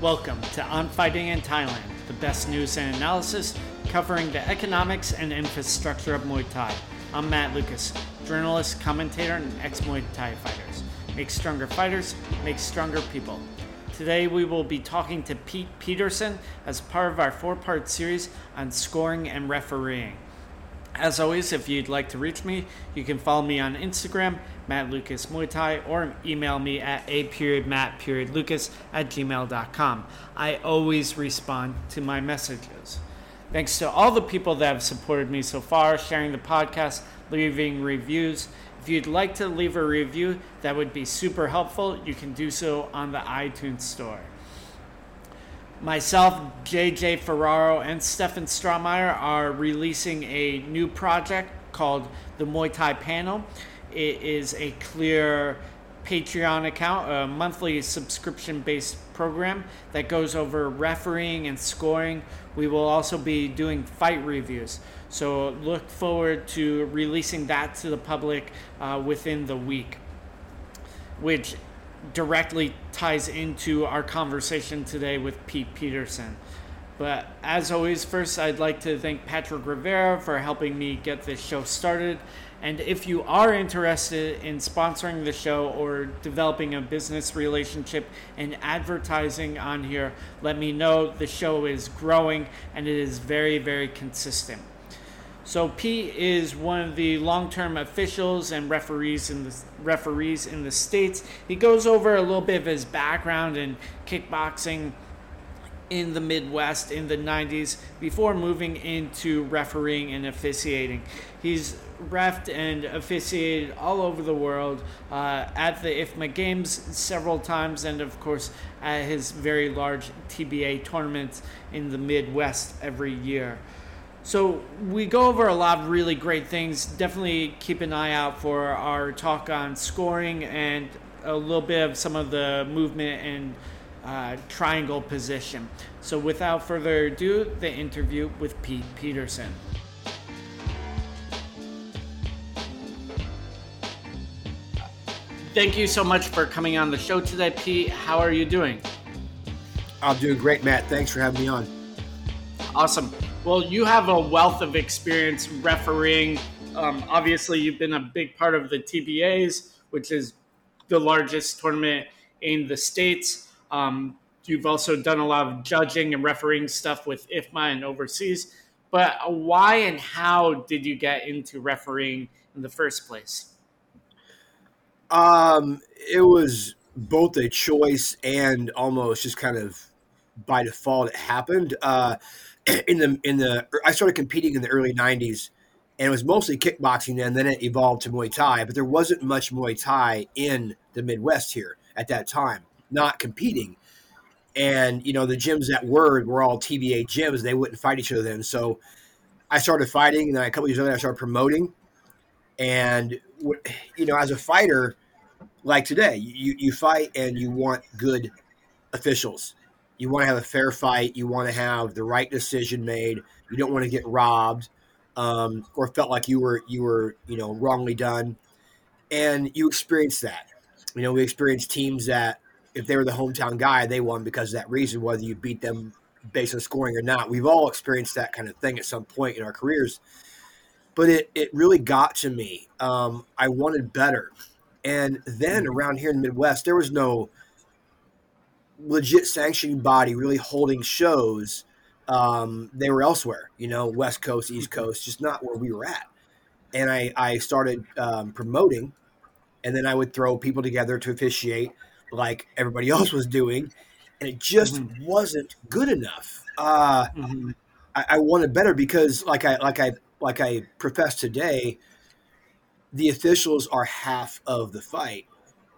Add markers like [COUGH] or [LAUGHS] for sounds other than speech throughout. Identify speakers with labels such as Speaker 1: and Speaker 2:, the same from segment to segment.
Speaker 1: Welcome to On Fighting in Thailand, the best news and analysis covering the economics and infrastructure of Muay Thai. I'm Matt Lucas, journalist, commentator, and ex Muay Thai fighters. Make stronger fighters, make stronger people. Today we will be talking to Pete Peterson as part of our four part series on scoring and refereeing. As always, if you'd like to reach me, you can follow me on Instagram, Matt Lucas Muay Thai, or email me at a period Matt period Lucas at gmail.com. I always respond to my messages. Thanks to all the people that have supported me so far, sharing the podcast, leaving reviews. If you'd like to leave a review, that would be super helpful. You can do so on the iTunes Store. Myself, JJ Ferraro, and Stefan Strameyer are releasing a new project called the Muay Thai Panel. It is a clear Patreon account, a monthly subscription based program that goes over refereeing and scoring. We will also be doing fight reviews. So look forward to releasing that to the public uh, within the week, which directly ties into our conversation today with Pete Peterson. But as always, first I'd like to thank Patrick Rivera for helping me get this show started. And if you are interested in sponsoring the show or developing a business relationship and advertising on here, let me know. The show is growing and it is very, very consistent. So Pete is one of the long-term officials and referees in the referees in the states. He goes over a little bit of his background in kickboxing in the Midwest in the 90s before moving into refereeing and officiating. He's refed and officiated all over the world uh, at the IFMA Games several times, and of course at his very large TBA tournaments in the Midwest every year. So we go over a lot of really great things. Definitely keep an eye out for our talk on scoring and a little bit of some of the movement and uh, triangle position. So without further ado, the interview with Pete Peterson. Thank you so much for coming on the show today, Pete. How are you doing?
Speaker 2: I'm doing great, Matt. Thanks for having me on.
Speaker 1: Awesome. Well, you have a wealth of experience refereeing. Um, obviously, you've been a big part of the TBAs, which is the largest tournament in the states. Um, you've also done a lot of judging and refereeing stuff with IFMA and overseas. But why and how did you get into refereeing in the first place?
Speaker 2: Um, it was both a choice and almost just kind of by default it happened. Uh, [CLEARS THROAT] in the in the er, I started competing in the early '90s, and it was mostly kickboxing then. Then it evolved to Muay Thai, but there wasn't much Muay Thai in the Midwest here at that time. Not competing, and you know the gyms that were were all TBA gyms. They wouldn't fight each other then. So I started fighting, and then a couple years later I started promoting. And you know, as a fighter, like today, you you fight and you want good officials you want to have a fair fight. You want to have the right decision made. You don't want to get robbed um, or felt like you were you were you know wrongly done. And you experience that. You know, we experienced teams that if they were the hometown guy, they won because of that reason, whether you beat them based on scoring or not. We've all experienced that kind of thing at some point in our careers. But it, it really got to me. Um, I wanted better. And then around here in the Midwest, there was no – legit sanctioning body really holding shows, um, they were elsewhere, you know, West Coast, East mm-hmm. Coast, just not where we were at. And I, I started um, promoting, and then I would throw people together to officiate like everybody else was doing. And it just mm-hmm. wasn't good enough. Uh, mm-hmm. I, I wanted better because, like I like I like I professed today, the officials are half of the fight,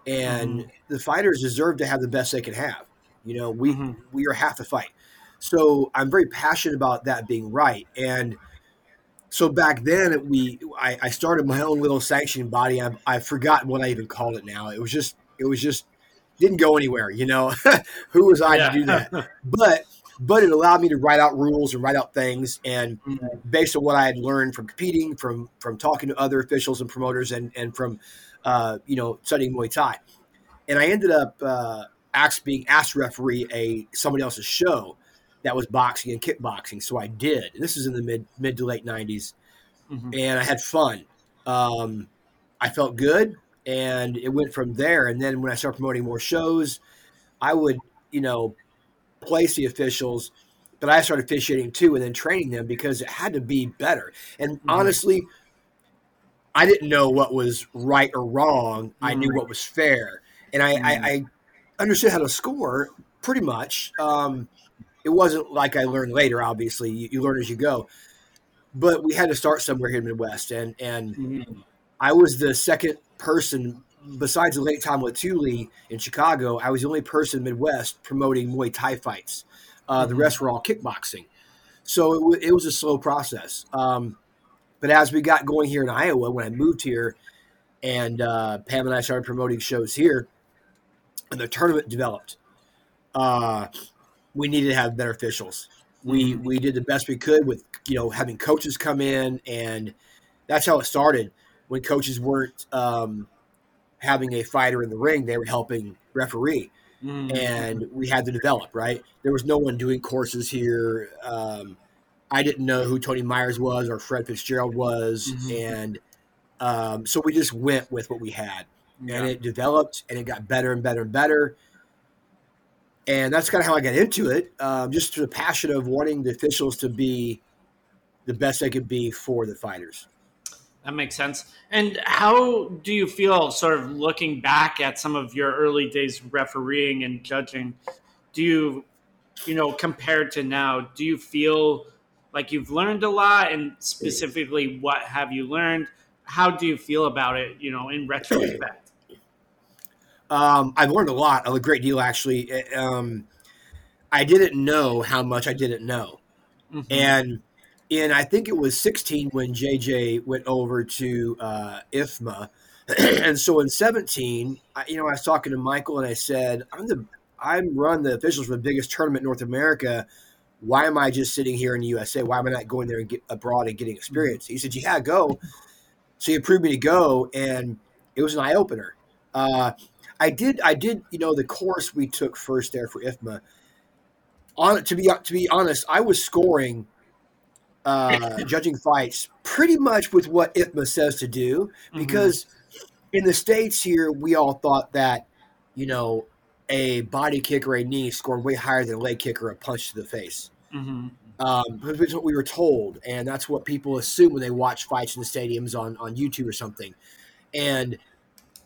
Speaker 2: and mm-hmm. the fighters deserve to have the best they can have. You know, we mm-hmm. we are half the fight. So I'm very passionate about that being right. And so back then, we I, I started my own little sanctioning body. I, I forgot what I even called it now. It was just it was just didn't go anywhere. You know, [LAUGHS] who was I yeah. to do that? but but it allowed me to write out rules and write out things and mm-hmm. based on what i had learned from competing from from talking to other officials and promoters and and from uh, you know studying muay thai and i ended up uh, asked being asked to referee a somebody else's show that was boxing and kickboxing. So I did. This is in the mid mid to late 90s, mm-hmm. and I had fun. Um, I felt good, and it went from there. And then when I started promoting more shows, I would you know place the officials, but I started officiating too, and then training them because it had to be better. And mm-hmm. honestly. I didn't know what was right or wrong. I knew what was fair, and I, I, mm-hmm. I understood how to score pretty much. Um, it wasn't like I learned later. Obviously, you, you, learn as you go. But we had to start somewhere here in the Midwest, and and mm-hmm. I was the second person besides the late Tom Latulippe in Chicago. I was the only person in Midwest promoting Muay Thai fights. Uh, mm-hmm. The rest were all kickboxing, so it, w- it was a slow process. Um, but as we got going here in Iowa, when I moved here, and uh, Pam and I started promoting shows here, and the tournament developed. Uh, we needed to have better officials. We mm-hmm. we did the best we could with you know having coaches come in, and that's how it started. When coaches weren't um, having a fighter in the ring, they were helping referee, mm-hmm. and we had to develop. Right, there was no one doing courses here. Um, I didn't know who Tony Myers was or Fred Fitzgerald was, mm-hmm. and um, so we just went with what we had, yeah. and it developed and it got better and better and better and that's kind of how I got into it. Um, just the passion of wanting the officials to be the best they could be for the fighters.
Speaker 1: That makes sense. And how do you feel, sort of looking back at some of your early days refereeing and judging? Do you, you know, compared to now, do you feel like you've learned a lot? And specifically, what have you learned? How do you feel about it, you know, in retrospect?
Speaker 2: Um, I've learned a lot, a great deal actually. Um, I didn't know how much I didn't know, mm-hmm. and in I think it was 16 when JJ went over to uh, IFMA, [CLEARS THROAT] and so in 17, I, you know, I was talking to Michael and I said, "I'm the I'm run the officials for the biggest tournament in North America. Why am I just sitting here in the USA? Why am I not going there and get abroad and getting experience?" He said, "Yeah, go." So he approved me to go, and it was an eye opener. Uh, I did, I did, you know, the course we took first there for IFMA. On to be to be honest, I was scoring, uh, [LAUGHS] judging fights pretty much with what IFMA says to do mm-hmm. because mm-hmm. in the states here we all thought that, you know, a body kick or a knee scored way higher than a leg kick or a punch to the face. Mm-hmm. Um, that's what we were told, and that's what people assume when they watch fights in the stadiums on on YouTube or something. And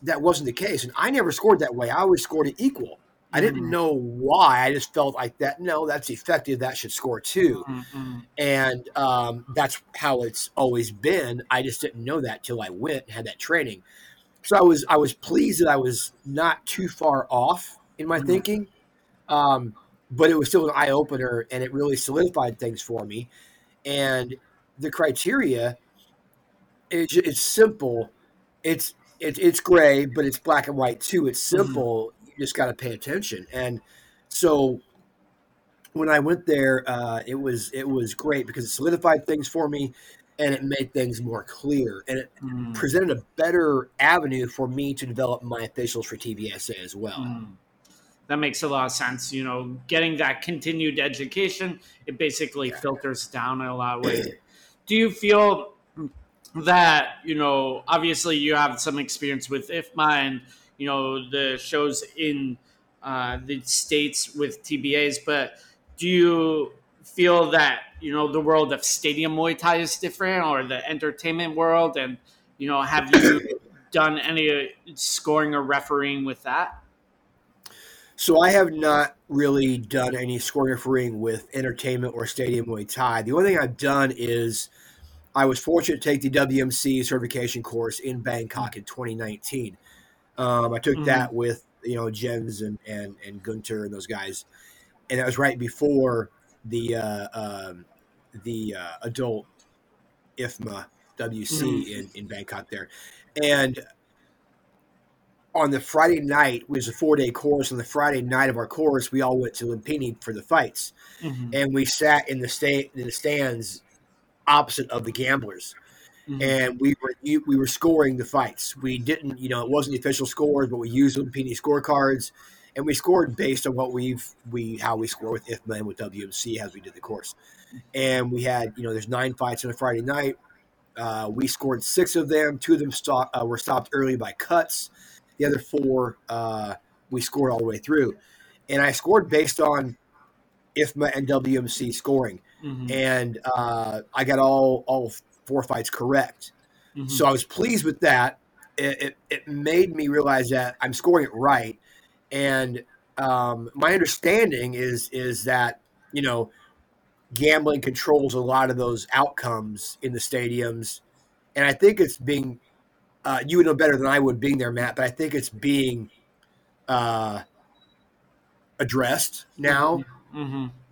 Speaker 2: that wasn't the case. And I never scored that way. I always scored it equal. I didn't mm-hmm. know why. I just felt like that. No, that's effective. That should score too. Mm-hmm. And um, that's how it's always been. I just didn't know that till I went and had that training. So I was I was pleased that I was not too far off in my mm-hmm. thinking, um, but it was still an eye opener, and it really solidified things for me. And the criteria, it's, it's simple. It's it, it's gray, but it's black and white too. It's mm-hmm. simple. Mm-hmm. You just got to pay attention. And so when I went there, uh, it was it was great because it solidified things for me, and it made things more clear, and it mm. presented a better avenue for me to develop my officials for TBSA as well. Mm.
Speaker 1: That makes a lot of sense. You know, getting that continued education, it basically yeah. filters down in a lot of ways. [CLEARS THROAT] Do you feel that you know obviously you have some experience with IFMA and you know the shows in uh, the states with TBAs, but do you feel that you know the world of stadium Muay Thai is different, or the entertainment world, and you know have you [COUGHS] done any scoring or refereeing with that?
Speaker 2: So I have not really done any scoring refereeing with entertainment or stadium Muay Thai. The only thing I've done is I was fortunate to take the WMC certification course in Bangkok in 2019. Um, I took mm-hmm. that with you know Jens and and and Gunter and those guys, and that was right before the uh, um, the uh, adult IFMA WC mm-hmm. in in Bangkok there, and on the Friday night it was a four day course. On the Friday night of our course, we all went to Lumpini for the fights, mm-hmm. and we sat in the sta- in the stands opposite of the gamblers. Mm-hmm. And we were we were scoring the fights. We didn't, you know, it wasn't the official scores, but we used Lumpini scorecards, and we scored based on what we've we how we score with IFMA and with WMC as we did the course. And we had you know there's nine fights on a Friday night. Uh, we scored six of them. Two of them stop, uh, were stopped early by cuts. The other four uh, we scored all the way through, and I scored based on IFMA and WMC scoring, mm-hmm. and uh, I got all all four fights correct. Mm-hmm. So I was pleased with that. It, it, it, made me realize that I'm scoring it right, and um, my understanding is is that you know gambling controls a lot of those outcomes in the stadiums, and I think it's being uh, you would know better than I would being there, Matt, but I think it's being uh, addressed now. Mm-hmm.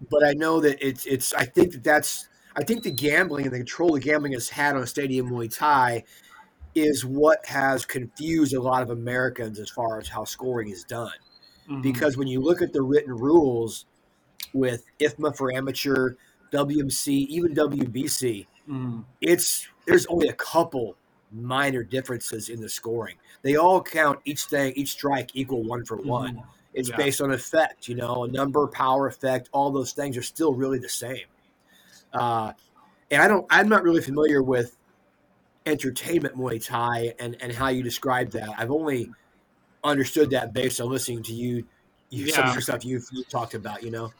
Speaker 2: But I know that it's it's. I think that that's. I think the gambling and the control the gambling has had on Stadium Muay Thai is what has confused a lot of Americans as far as how scoring is done. Mm-hmm. Because when you look at the written rules with IFMA for amateur, WMC, even WBC, mm-hmm. it's there's only a couple minor differences in the scoring. They all count each thing, each strike equal one for one. Mm-hmm. It's yeah. based on effect, you know, a number, power effect, all those things are still really the same. Uh, and I don't, I'm not really familiar with entertainment Muay Thai and, and how you describe that. I've only understood that based on listening to you, you yeah. some of your stuff you've, you talked about, you know?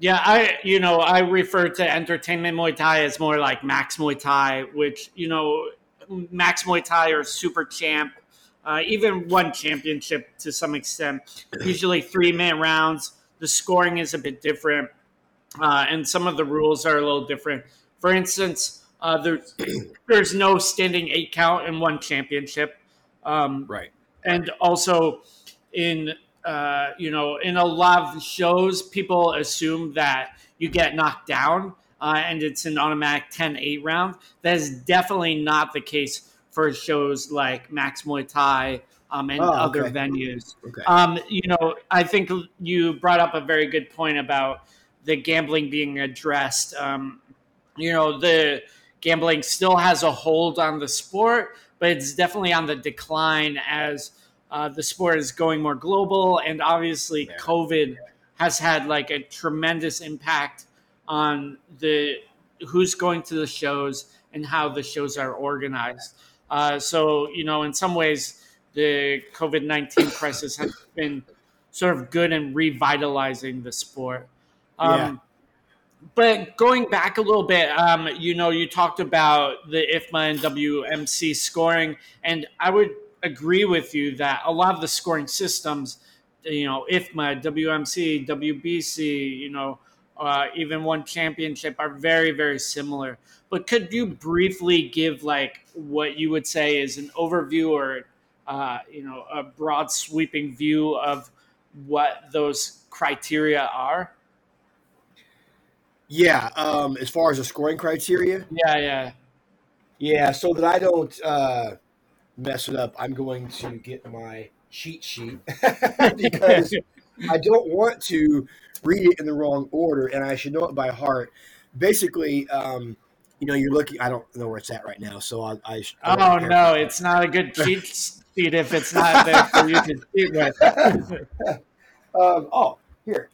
Speaker 1: Yeah, I you know I refer to entertainment Muay Thai as more like Max Muay Thai, which you know Max Muay Thai or Super Champ, uh, even one championship to some extent. Usually three man rounds. The scoring is a bit different, uh, and some of the rules are a little different. For instance, uh, there's [CLEARS THROAT] there's no standing eight count in one championship.
Speaker 2: Um, right.
Speaker 1: And also in uh, you know in a lot of shows, people assume that you get knocked down uh, and it's an automatic 10-8 round. That is definitely not the case for shows like Max Muay Thai um, and oh, other venues. Okay. Um, you know, I think you brought up a very good point about the gambling being addressed. Um, you know, the gambling still has a hold on the sport, but it's definitely on the decline as uh, the sport is going more global. And obviously, yeah. COVID has had like a tremendous impact on the who's going to the shows and how the shows are organized. Uh, so, you know, in some ways, the COVID 19 crisis has been sort of good in revitalizing the sport. Um, yeah but going back a little bit, um, you know, you talked about the IFMA and WMC scoring, and I would agree with you that a lot of the scoring systems, you know, IFMA, WMC, WBC, you know, uh, even one championship are very, very similar. But could you briefly give like what you would say is an overview or, uh, you know, a broad sweeping view of what those criteria are?
Speaker 2: Yeah, um, as far as the scoring criteria.
Speaker 1: Yeah, yeah,
Speaker 2: yeah. So that I don't uh, mess it up, I'm going to get my cheat sheet [LAUGHS] because [LAUGHS] I don't want to read it in the wrong order, and I should know it by heart. Basically, um, you know, you're looking. I don't know where it's at right now, so I. I,
Speaker 1: I oh no, it's not a good cheat sheet if it's not there for you to cheat with. [LAUGHS]
Speaker 2: um, oh, here.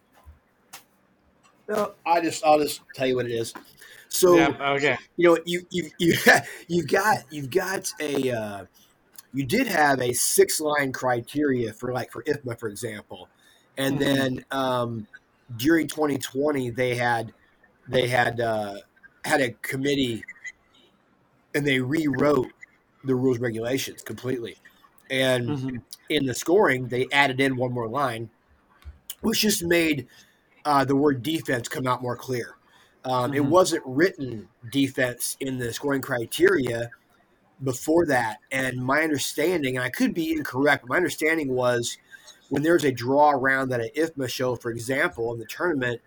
Speaker 2: No, I just I'll just tell you what it is. So
Speaker 1: okay,
Speaker 2: you know you you you [LAUGHS] you've got you've got a uh, you did have a six line criteria for like for IFMA for example, and mm-hmm. then um, during 2020 they had they had uh, had a committee and they rewrote the rules regulations completely, and mm-hmm. in the scoring they added in one more line, which just made uh, the word defense come out more clear. Um, mm-hmm. It wasn't written defense in the scoring criteria before that. And my understanding, and I could be incorrect, but my understanding was when there's a draw round at an IFMA show, for example, in the tournament,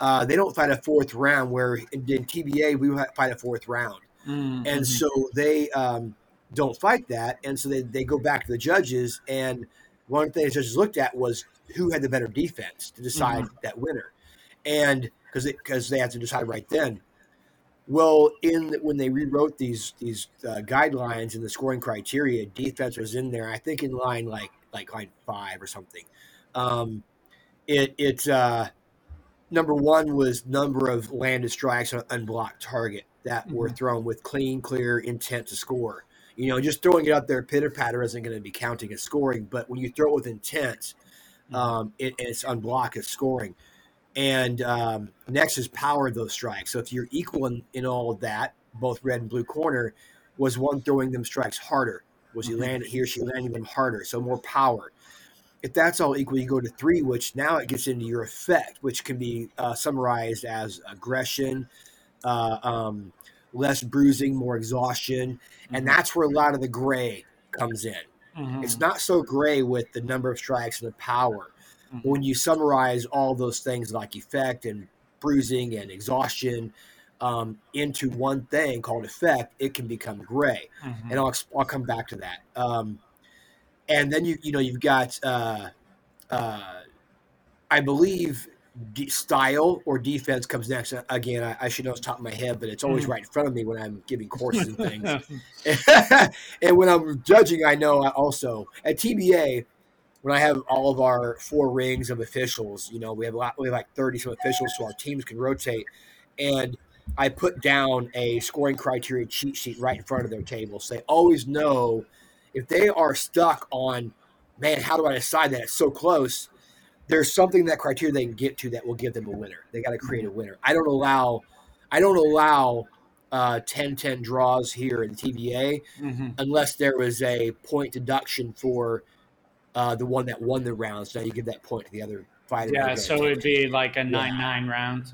Speaker 2: uh, they don't fight a fourth round, where in, in TBA, we fight a fourth round. Mm-hmm. And so they um, don't fight that. And so they, they go back to the judges. And one thing the judges looked at was who had the better defense to decide mm-hmm. that winner, and because because they, had to decide right then. Well, in when they rewrote these these uh, guidelines and the scoring criteria, defense was in there. I think in line like like line five or something. Um, it it uh, number one was number of landed strikes on an unblocked target that mm-hmm. were thrown with clean, clear intent to score. You know, just throwing it out there pitter patter isn't going to be counting as scoring, but when you throw it with intent, mm-hmm. um, it, it's unblocked as scoring. And um, next is power of those strikes. So if you're equal in, in all of that, both red and blue corner, was one throwing them strikes harder? Was he mm-hmm. he or she landing them harder? So more power. If that's all equal, you go to three, which now it gets into your effect, which can be uh, summarized as aggression, uh, um, less bruising, more exhaustion, and mm-hmm. that's where a lot of the gray comes in. Mm-hmm. It's not so gray with the number of strikes and the power. Mm-hmm. When you summarize all those things like effect and bruising and exhaustion um, into one thing called effect, it can become gray. Mm-hmm. And I'll, I'll come back to that. Um, and then you you know you've got uh, uh, I believe style or defense comes next. Again, I, I, should know it's top of my head, but it's always mm. right in front of me when I'm giving courses and things. [LAUGHS] [LAUGHS] and when I'm judging, I know I also at TBA when I have all of our four rings of officials. You know, we have a lot, we have like thirty some officials, so our teams can rotate. And I put down a scoring criteria cheat sheet right in front of their table, so they always know if they are stuck on, man, how do I decide that it's so close? there's something that criteria they can get to that will give them a winner. They got to create a winner. I don't allow, I don't allow uh, 10-10 draws here in TBA mm-hmm. unless there was a point deduction for uh, the one that won the round. So now you give that point to the other fighter.
Speaker 1: Yeah, so it'd be like a nine-nine yeah. round.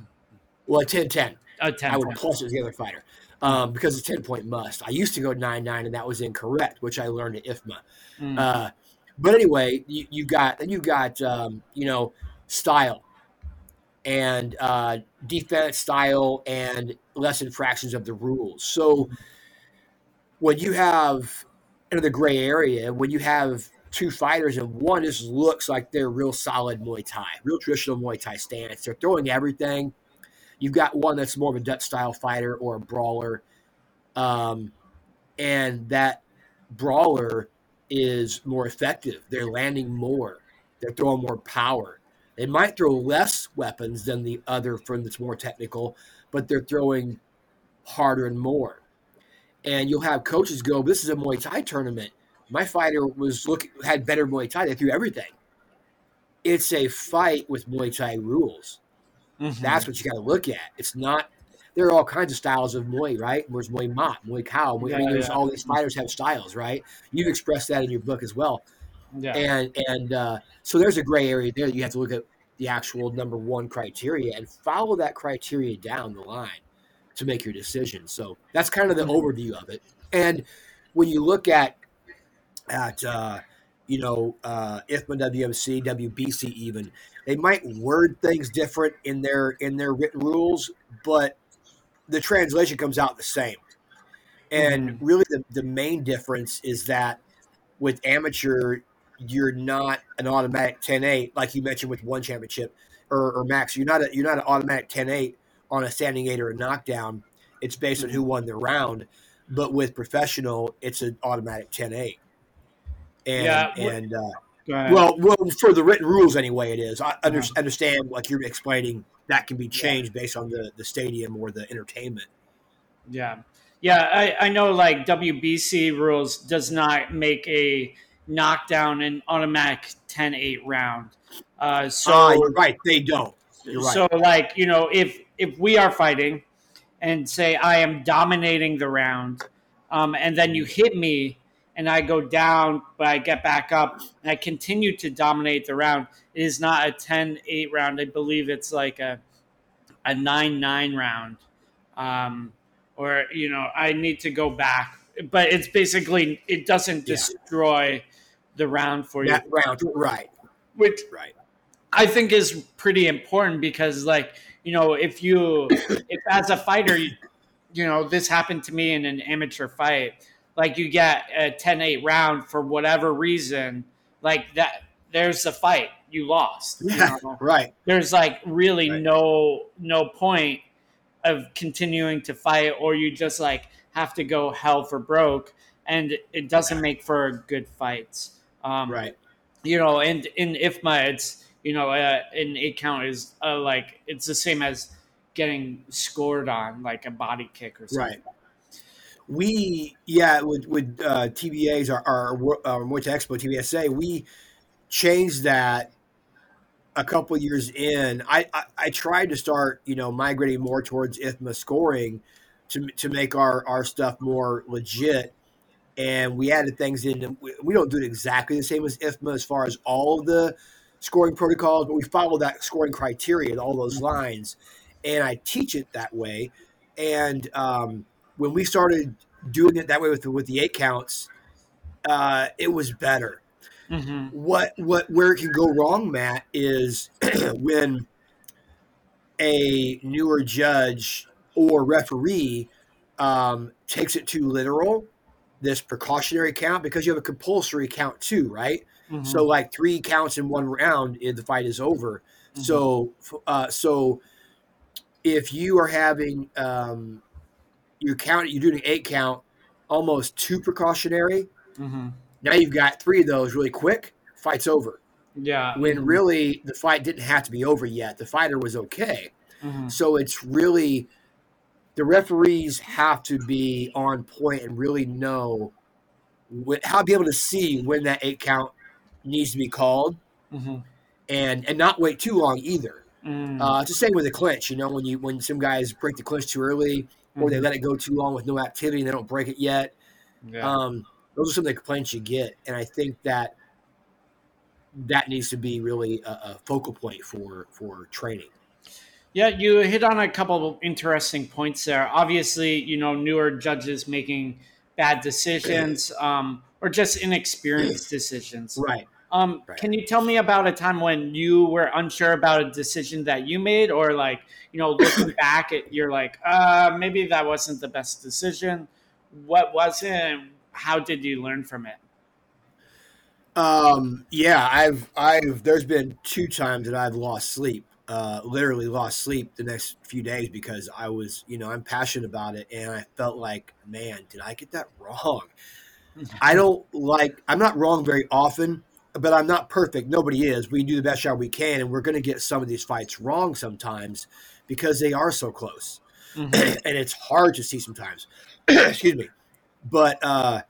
Speaker 2: Well, a 10-10.
Speaker 1: A 10
Speaker 2: I would plus it to the other fighter. Um, because it's 10 point must. I used to go 9 9, and that was incorrect, which I learned at IFMA. Mm. Uh, but anyway, you, you got then you got um, you know style and uh, defense style and less infractions of the rules. So when you have into the gray area, when you have two fighters and one just looks like they're real solid Muay Thai, real traditional Muay Thai stance, they're throwing everything. You've got one that's more of a Dutch style fighter or a brawler, um, and that brawler is more effective. They're landing more. They're throwing more power. They might throw less weapons than the other firm that's more technical, but they're throwing harder and more. And you'll have coaches go, "This is a Muay Thai tournament. My fighter was look had better Muay Thai. They threw everything. It's a fight with Muay Thai rules. Mm-hmm. That's what you got to look at. It's not there are all kinds of styles of Muay, right? There's Muay Mat, Muay Khao. Muay, yeah, I mean, there's yeah. all these fighters have styles, right? You've expressed that in your book as well. Yeah. And and uh, so there's a gray area there. You have to look at the actual number one criteria and follow that criteria down the line to make your decision. So that's kind of the mm-hmm. overview of it. And when you look at at uh, you know uh, IFMA, WMC, WBC, even they might word things different in their in their written rules, but the translation comes out the same. And mm-hmm. really, the, the main difference is that with amateur, you're not an automatic 10-8 like you mentioned with one championship or, or max. You're not a, you're not an automatic 10-8 on a standing eight or a knockdown. It's based on who won the round. But with professional, it's an automatic 10-8. And yeah, and uh, well, well, for the written rules anyway, it is. I under, uh-huh. understand, like you're explaining, that can be changed yeah. based on the the stadium or the entertainment.
Speaker 1: Yeah, yeah, I, I know. Like WBC rules does not make a knockdown an automatic 10-8 round. Uh, so uh,
Speaker 2: you're right, they don't. You're right.
Speaker 1: So like you know, if if we are fighting, and say I am dominating the round, um, and then you hit me and I go down, but I get back up and I continue to dominate the round. It is not a 10 8 round. I believe it's like a, a 9 9 round. Um, or, you know, I need to go back. But it's basically, it doesn't destroy yeah. the round for
Speaker 2: that you. round, right.
Speaker 1: Which
Speaker 2: right.
Speaker 1: I think is pretty important because, like, you know, if you, if as a fighter, you, you know, this happened to me in an amateur fight like you get a 10-8 round for whatever reason, like that there's a fight. You lost.
Speaker 2: Yeah,
Speaker 1: you know? [LAUGHS]
Speaker 2: right.
Speaker 1: There's like really right. no no point of continuing to fight or you just like have to go hell for broke and it doesn't make for good fights. Um,
Speaker 2: right.
Speaker 1: You know, and in IFMA it's you know, uh, an eight count is uh, like it's the same as getting scored on, like a body kick or something.
Speaker 2: Right. We yeah with with uh, TBAs our our, our Muay Expo TBSA we changed that a couple years in. I, I I tried to start you know migrating more towards IFMA scoring to to make our our stuff more legit. And we added things in. We, we don't do it exactly the same as IFMA as far as all the scoring protocols, but we follow that scoring criteria, all those lines, and I teach it that way. And um, when we started doing it that way with the, with the eight counts, uh, it was better.
Speaker 1: Mm-hmm.
Speaker 2: What what where it can go wrong, Matt, is [CLEARS THROAT] when a newer judge or referee um, takes it too literal. This precautionary count because you have a compulsory count too, right?
Speaker 1: Mhm.
Speaker 2: So like three counts in one round, eh, the fight is over.
Speaker 1: Mhm.
Speaker 2: So uh, so if you are having um, you count you're doing an eight count, almost too precautionary.
Speaker 1: Mhm.
Speaker 2: Now you've got three of those really quick. Fight's over.
Speaker 1: yeah,
Speaker 2: When really the fight didn't have to be over yet. The fighter was okay.
Speaker 1: Mhm.
Speaker 2: So it's really the referees have to be on point and really know wh- how to be able to see when that eight count needs to be called
Speaker 1: Mhm.
Speaker 2: and and not wait too long either.
Speaker 1: Mm.
Speaker 2: Uh, it's the same with the clinch. You know, when you when some guys break the clinch too early or they
Speaker 1: Mhm.
Speaker 2: let it go too long with no activity and they don't break it yet.
Speaker 1: yeah.
Speaker 2: Um, those are some of the complaints you get, and I think that that needs to be really a, a focal point for for training.
Speaker 1: Yeah, you hit on a couple of interesting points there. Obviously, you know, newer judges making bad decisions um, or just inexperienced decisions.
Speaker 2: Right.
Speaker 1: Um,
Speaker 2: Right.
Speaker 1: Can you tell me about a time when you were unsure about a decision that you made, or like, you know, looking [COUGHS] back, at, you're like, uh, maybe that wasn't the best decision. What was it? and How did you learn from it?
Speaker 2: Um, yeah, I've I've there's been two times that I've lost sleep. Uh, literally lost sleep the next few days because I was, you know, I'm passionate about it and I felt like, man, did I get that wrong? [LAUGHS] I don't like I'm not wrong very often, but I'm not perfect. Nobody is. We do the best job we can and we're going to get some of these fights wrong sometimes because they are so close.
Speaker 1: Mhm. [CLEARS THROAT]
Speaker 2: and it's hard to see sometimes. [CLEARS THROAT] Excuse me. But uh,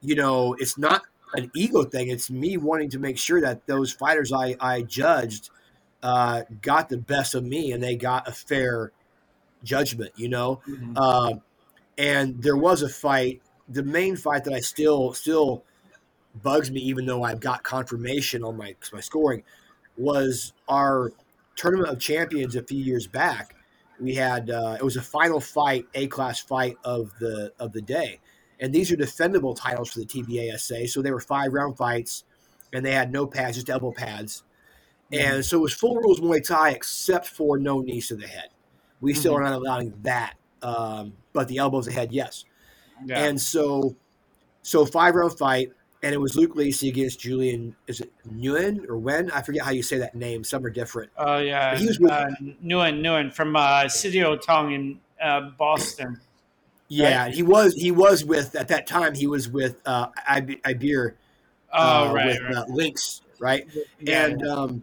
Speaker 2: you know, it's not an ego thing. It's me wanting to make sure that those fighters I I judged uh, got the best of me and they got a fair judgment. You know,
Speaker 1: Mhm.
Speaker 2: uh, and there was a fight. The main fight that I still still bugs me, even though I've got confirmation on my my scoring, was our tournament of champions a few years back. We had uh, it was a final fight, A class fight of the of the day, and these are defendable titles for the TBASA. So they were five round fights, and they had no pads, just elbow pads, and so it was full rules Muay Thai except for no knees to the head. We still are not allowing that, um, but the elbows ahead, yes.
Speaker 1: Yeah.
Speaker 2: And so, so five round fight, and it was Luke Lacey against Julian. Is it Nguyen or Wen? I forget how you say that name. Some are different.
Speaker 1: Oh yeah,
Speaker 2: He was with-
Speaker 1: uh, Nguyen Nguyen from uh, Sityodtong in uh, Boston.
Speaker 2: Yeah, and he was he was with at that time he was with uh, Ib- Ibir
Speaker 1: Oh
Speaker 2: uh,
Speaker 1: right,
Speaker 2: with
Speaker 1: right.
Speaker 2: Uh, Lynx, right?
Speaker 1: Yeah,
Speaker 2: and um,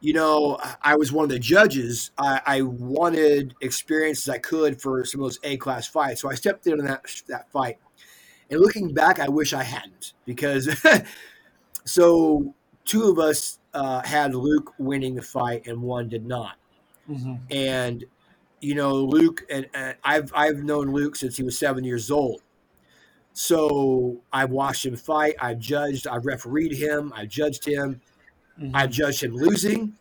Speaker 2: you know, I was one of the judges. I, I wanted experience as I could for some of those A class fights, so I stepped in on that that fight. And looking back, I wish I hadn't because [LAUGHS] so two of us uh, had Luke winning the fight and one did not.
Speaker 1: Mhm.
Speaker 2: And you know, Luke and, and I've I've known Luke since he was seven years old. So I've watched him fight. I've judged. I've refereed him. I've judged him.
Speaker 1: Mhm.
Speaker 2: I've judged him losing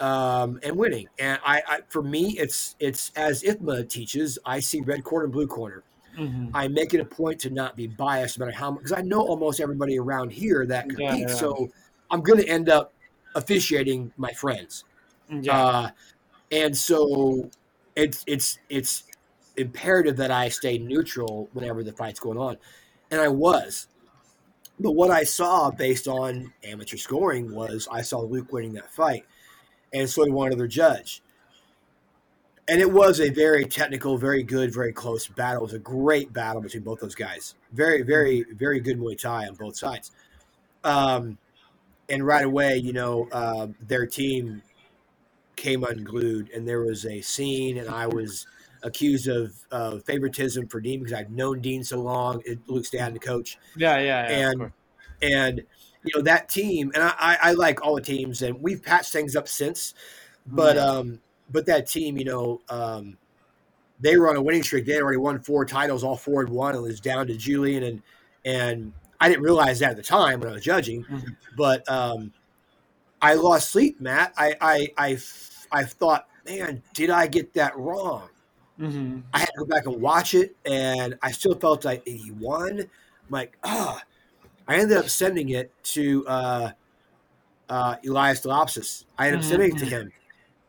Speaker 2: um, and winning. And I, I, for me, it's it's as IFMA teaches. I see red corner and blue corner.
Speaker 1: Mhm.
Speaker 2: I make it a point to not be biased no matter how much, because I know almost everybody around here that
Speaker 1: Yeah,
Speaker 2: competes.
Speaker 1: yeah.
Speaker 2: So I'm going to end up officiating my friends.
Speaker 1: Yeah.
Speaker 2: Uh, and so it's it's it's imperative that I stay neutral whenever the fight's going on, and I was. But what I saw based on amateur scoring was I saw Luke winning that fight, and so did one other judge. And it was a very technical, very good, very close battle. It was a great battle between both those guys. Very, very, very good Muay Thai on both sides. Um, and right away, you know, uh, their team came unglued, and there was a scene, and I was accused of uh, favoritism for Dean because I've known Dean so long. Luke's dad, the coach.
Speaker 1: Yeah, yeah,
Speaker 2: yeah and and you know that team, and I, I, I, like all the teams, and we've patched things up since, but yeah. um, but that team, you know, um, they were on a winning streak. They had already won four titles, all four and one. It was down to Julian, and and I didn't realize that at the time when I was judging, mm-hmm. but um, I lost sleep, Matt. I I I I thought, man, did I get that wrong? Mm-hmm. I had to go back and watch it, and I still felt like he won. I'm like, ah. Oh. I ended up sending it to uh, uh, Elias Dilopsis. I ended up mm-hmm. sending it to him.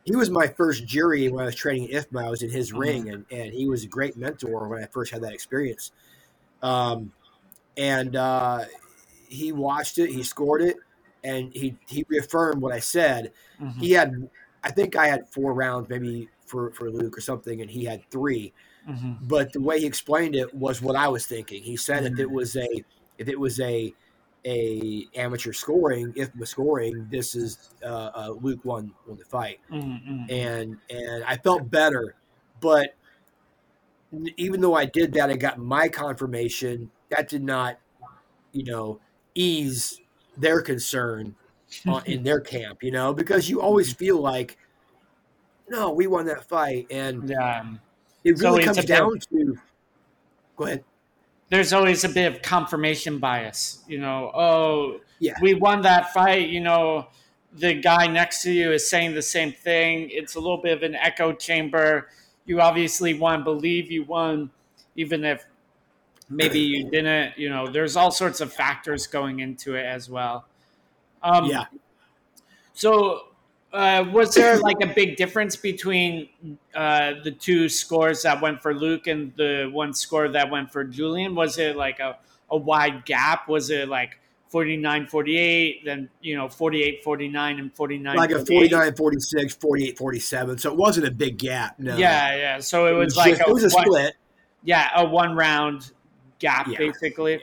Speaker 2: He was my first jury when I was training IFMA. I was in his mm-hmm. ring, and, and he was a great mentor when I first had that experience. Um, and uh, he watched it, he scored it, and he he reaffirmed what I said. Mm-hmm. He had, I think I had four rounds, maybe for for Luke or something, and he had 3 mm-hmm. But the way he explained it was what I was thinking. He said mm-hmm. if it was a if it was a a amateur scoring, if scoring, this is uh, uh, Luke won won the fight, mm-hmm. and and I felt better, but even though I did that, I got my confirmation. That did not, you know, ease their concern [LAUGHS] in their camp. You know, because you always feel like no, we won that fight, and yeah. it really so comes down bit, to. Go ahead.
Speaker 1: There's always a bit of confirmation bias, you know. Oh, yeah, we won that fight. You know, the guy next to you is saying the same thing. It's a little bit of an echo chamber. You obviously want to believe you won, even if maybe you didn't. You know, there's all sorts of factors going into it as well.
Speaker 2: Um, yeah.
Speaker 1: So uh, was there like a big difference between uh, the two scores that went for Luke and the one score that went for Julian? Was it like a, a wide gap? Was it like 49 48, then, you know, 48 49 and 49
Speaker 2: Like a 49 46, 48 47. So it wasn't a big gap. No.
Speaker 1: Yeah, yeah. So it was, it was like
Speaker 2: just, a, it was a split.
Speaker 1: Yeah, a one round gap, yeah. basically.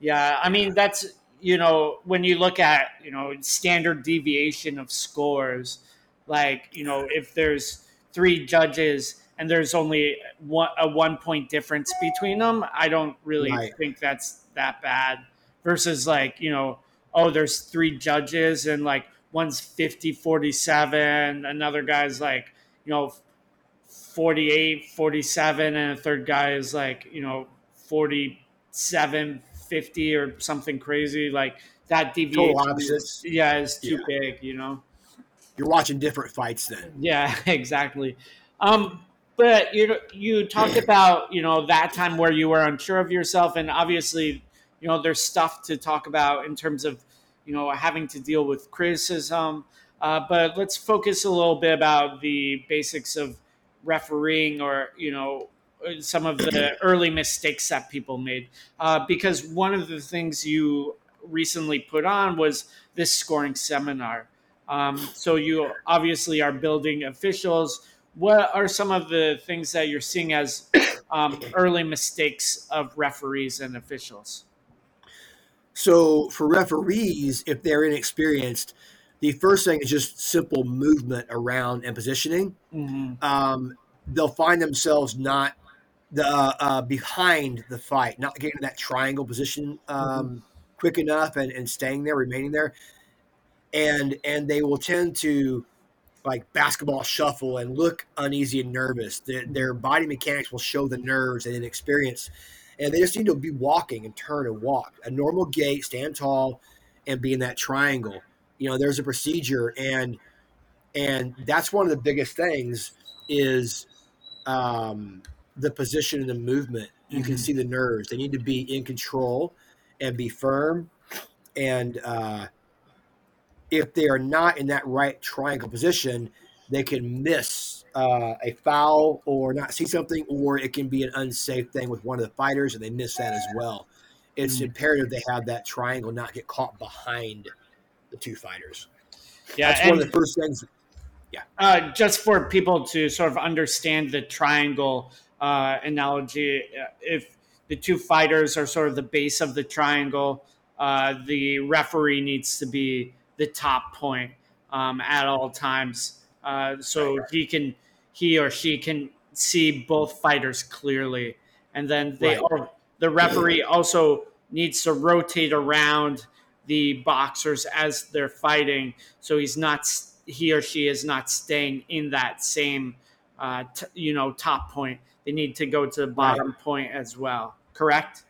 Speaker 1: Yeah. yeah. I mean, that's you know, when you look at, you know, standard deviation of scores, like, you know, if there's three judges and there's only one, a one point difference between them, I don't really right. think that's that bad. Versus, like, you know, oh, there's three judges and like one's 50 47, another guy's like, you know, 48 47, and a third guy is like, you know, 47 50 or something crazy like that deviation is, yeah is too yeah. big you know?
Speaker 2: You're watching different fights then.
Speaker 1: Yeah [LAUGHS] exactly. Um but you you talked about you know that time where you were unsure of yourself and obviously you know there's stuff to talk about in terms of you know having to deal with criticism. Uh, but let's focus a little bit about the basics of refereeing or you know some of the early mistakes that people made. Uh, because one of the things you recently put on was this scoring seminar. Um, so you obviously are building officials. What are some of the things that you're seeing as um, early mistakes of referees and officials?
Speaker 2: So for referees, if they're inexperienced, the first thing is just simple movement around and positioning. Mm-hmm. Um, they'll find themselves not the uh, behind the fight, not getting that triangle position um, mm-hmm. quick enough and, and staying there, remaining there, and and they will tend to like basketball shuffle and look uneasy and nervous. Their, their body mechanics will show the nerves and inexperience, and they just need to be walking and turn and walk. A normal gait, stand tall, and be in that triangle. You know, there's a procedure, and and that's one of the biggest things is um, the position and the movement. You mm-hmm. can see the nerves. They need to be in control and be firm. And uh, if they are not in that right triangle position, they can miss uh, a foul or not see something, or it can be an unsafe thing with one of the fighters, and they miss that as well. It's mm-hmm. imperative they have that triangle not get caught behind the two fighters. Yeah, that's one of the first things.
Speaker 1: Yeah, uh, just for people to sort of understand the triangle uh, analogy. If the two fighters are sort of the base of the triangle, uh, the referee needs to be the top point um, at all times, uh, so he can he or she can see both fighters clearly, and then they
Speaker 2: Right.
Speaker 1: the referee also needs to rotate around the boxers as they're fighting, so he's not he or she is not staying in that same uh, t- you know top point. They need to go to the bottom point as well. Correct.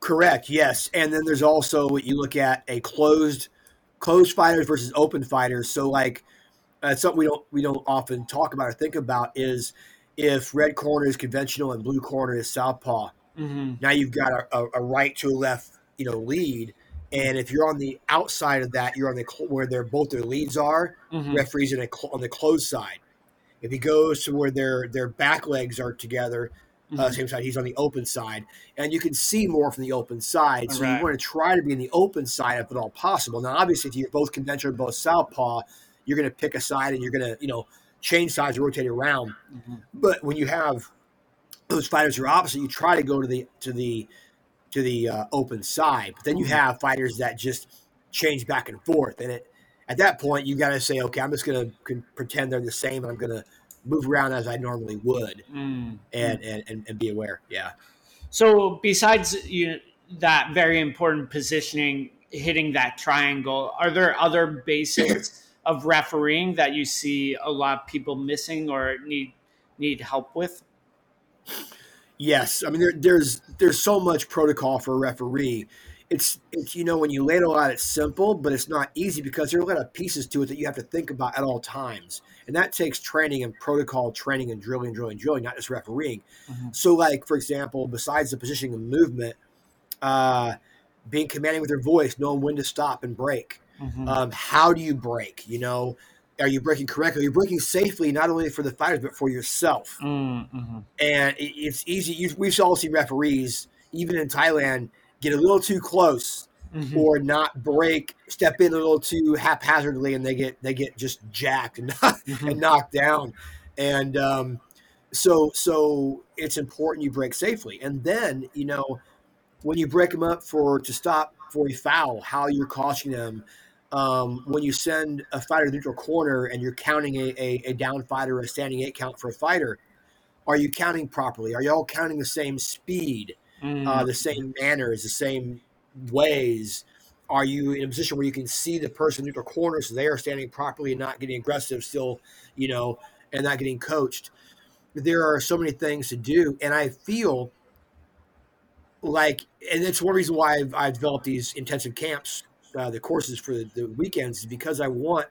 Speaker 2: Correct. Yes, and then there's also what you look at a closed closed fighters versus open fighters. So like uh, something we don't we don't often talk about or think about is if red corner is conventional and blue corner is southpaw.
Speaker 1: Mm-hmm.
Speaker 2: Now you've got a, a, a right to a left, you know, lead, and if you're on the outside of that, you're on the cl- where they're both their leads are.
Speaker 1: Mm-hmm.
Speaker 2: Referees in a on the closed side. If he goes to where their their back legs are together, uh,
Speaker 1: Mhm.
Speaker 2: same side. He's on the open side, and you can see more from the open side. So
Speaker 1: Right.
Speaker 2: you want to try to be in the open side if at all possible. Now, obviously, if you're both conventional, both southpaw, you're going to pick a side and you're going to, you know, change sides, rotate around.
Speaker 1: Mhm.
Speaker 2: But when you have those fighters who are opposite, you try to go to the to the to the uh, open side. But then you
Speaker 1: Mhm.
Speaker 2: have fighters that just change back and forth, and it at that point you got to say, okay, I'm just going to pretend they're the same, and I'm going to move around as I normally would,
Speaker 1: Mm.
Speaker 2: and and, and, and be aware. Yeah.
Speaker 1: So besides you that very important positioning, hitting that triangle, are there other basics [COUGHS] of refereeing that you see a lot of people missing or need need help with?
Speaker 2: Yes, I mean there, there's there's so much protocol for a referee. It's it's you know when you lay it all out, it's simple, but it's not easy because there are a lot of pieces to it that you have to think about at all times, and that takes training and protocol training and drilling, drilling, drilling, not just refereeing.
Speaker 1: Mhm.
Speaker 2: So, like for example, besides the positioning and movement, uh, being commanding with your voice, knowing when to stop and break.
Speaker 1: Mhm.
Speaker 2: Um, how do you break? You know, are you breaking correctly? Are you breaking safely, not only for the fighters but for yourself?
Speaker 1: Mm, mhm.
Speaker 2: and it, it's easy. You, we've all seen referees, even in Thailand, get a little too close
Speaker 1: Mhm.
Speaker 2: or not break, step in a little too haphazardly, and they get they get just jacked and [LAUGHS]
Speaker 1: Mhm.
Speaker 2: and knocked down. And um, so so it's important you break safely, and then you know when you break them up for to stop for a foul, how you're cautioning them. Um, when you send a fighter to the neutral corner and you're counting a, a, a down fighter or a standing eight count for a fighter, are you counting properly? Are you all counting the same speed,
Speaker 1: Mm.
Speaker 2: uh, the same manners, the same ways? Are you in a position where you can see the person in neutral corner so they are standing properly and not getting aggressive, still, you know, and not getting coached? There are so many things to do, and I feel like, and it's one reason why I've, I've developed these intensive camps, uh, the courses for the, the weekends, is because I want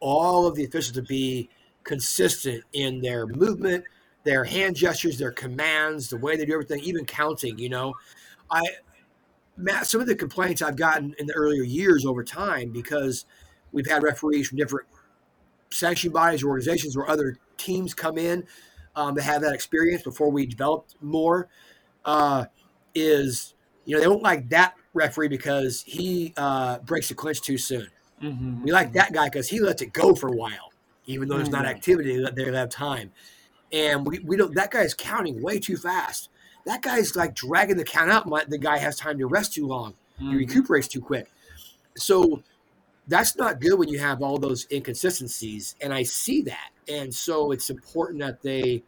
Speaker 2: all of the officials to be consistent in their movement, their hand gestures, their commands, the way they do everything, even counting. You know, I Matt, some of the complaints I've gotten in the earlier years over time because we've had referees from different sanction bodies or organizations where other teams come in um, that have that experience before we developed more. Uh, is you know they don't like that referee because he uh, breaks the clinch too soon.
Speaker 1: Mhm.
Speaker 2: We like that guy because he lets it go for a while, even though there's not
Speaker 1: Mhm.
Speaker 2: activity. They have time, and we, we don't. That guy is counting way too fast. That guy's like dragging the count out. My, the guy has time to rest too long. He
Speaker 1: Mhm.
Speaker 2: recuperates too quick. So that's not good when you have all those inconsistencies, and I see that. And so it's important that they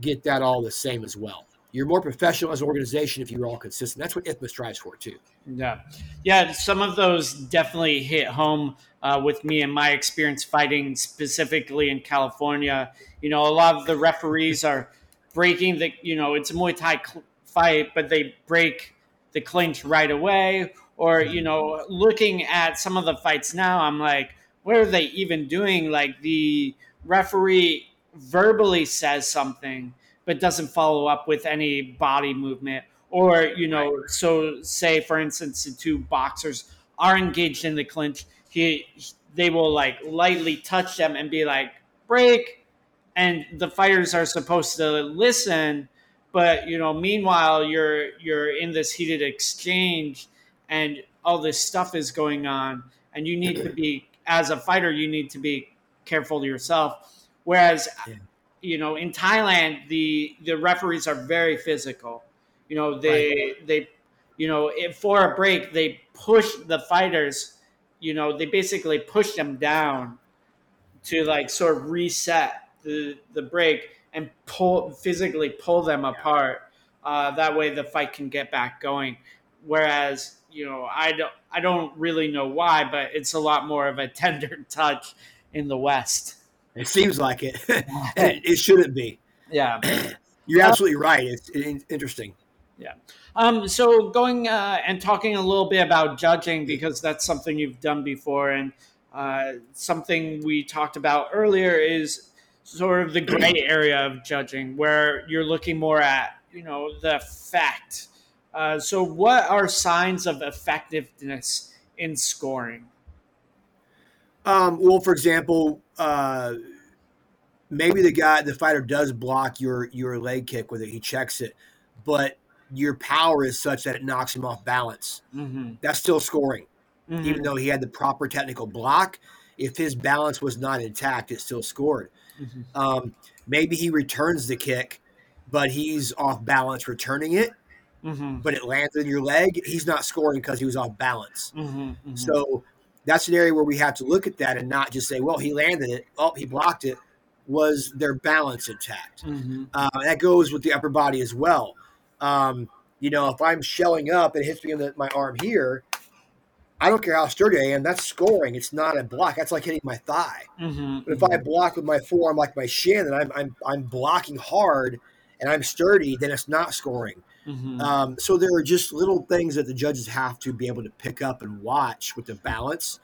Speaker 2: get that all the same as well. You're more professional as an organization if you're all consistent. That's what IFMA strives for too.
Speaker 1: Yeah, yeah. Some of those definitely hit home uh, with me and my experience fighting specifically in California. You know, a lot of the referees are breaking the. You know, it's a Muay Thai cl- fight, but they break the clinch right away. Or you know, looking at some of the fights now, I'm like, what are they even doing? Like the referee verbally says something but doesn't follow up with any body movement or you know so say for instance the two boxers are engaged in the clinch he they will like lightly touch them and be like break. And the fighters are supposed to listen but you know meanwhile you're you're in this heated exchange and all this stuff is going on and you need to be as a fighter you need to be careful yourself. Whereas
Speaker 2: Yeah.
Speaker 1: you know in thailand the the referees are very physical. You know they they you know if for a break they push the fighters you know, they basically pushed him down to like sort of reset the the break and pull physically pull them apart. Uh, that way, the fight can get back going. Whereas, you know, I don't I don't really know why, but it's a lot more of a [LAUGHS] tender touch in the West.
Speaker 2: It seems like it. [LAUGHS] it, it shouldn't be.
Speaker 1: Yeah. [CLEARS THROAT]
Speaker 2: You're absolutely right. It's, it's interesting.
Speaker 1: Yeah. Um, so going uh, and talking a little bit about judging because that's something you've done before and uh, something we talked about earlier is sort of the gray [CLEARS THROAT] area of judging where you're looking more at you know the fact. Uh, so what are signs of effectiveness in scoring?
Speaker 2: Um, well, for example, uh, maybe the guy, the fighter, does block your your leg kick with it. He checks it, but your power is such that it knocks him off balance.
Speaker 1: Mm-hmm.
Speaker 2: That's still scoring,
Speaker 1: Mhm.
Speaker 2: even though he had the proper technical block. If his balance was not intact, it still scored.
Speaker 1: Mhm.
Speaker 2: Um, maybe he returns the kick, but he's off balance returning it,
Speaker 1: Mhm.
Speaker 2: but it lands in your leg. He's not scoring because he was off balance.
Speaker 1: Mhm. Mhm.
Speaker 2: So that's an area where we have to look at that and not just say, well, he landed it. Oh, he blocked it. Was their balance intact? Uh, that goes with the upper body as well. Um, you know, if I'm shelling up and it hits me in the, my arm here, I don't care how sturdy I am. That's scoring. It's not a block. That's like hitting my thigh.
Speaker 1: Mhm.
Speaker 2: But if I block with my forearm like my shin and I'm, I'm, I'm blocking hard and I'm sturdy, then it's not scoring.
Speaker 1: Mhm.
Speaker 2: Um, so there are just little things that the judges have to be able to pick up and watch with the balance,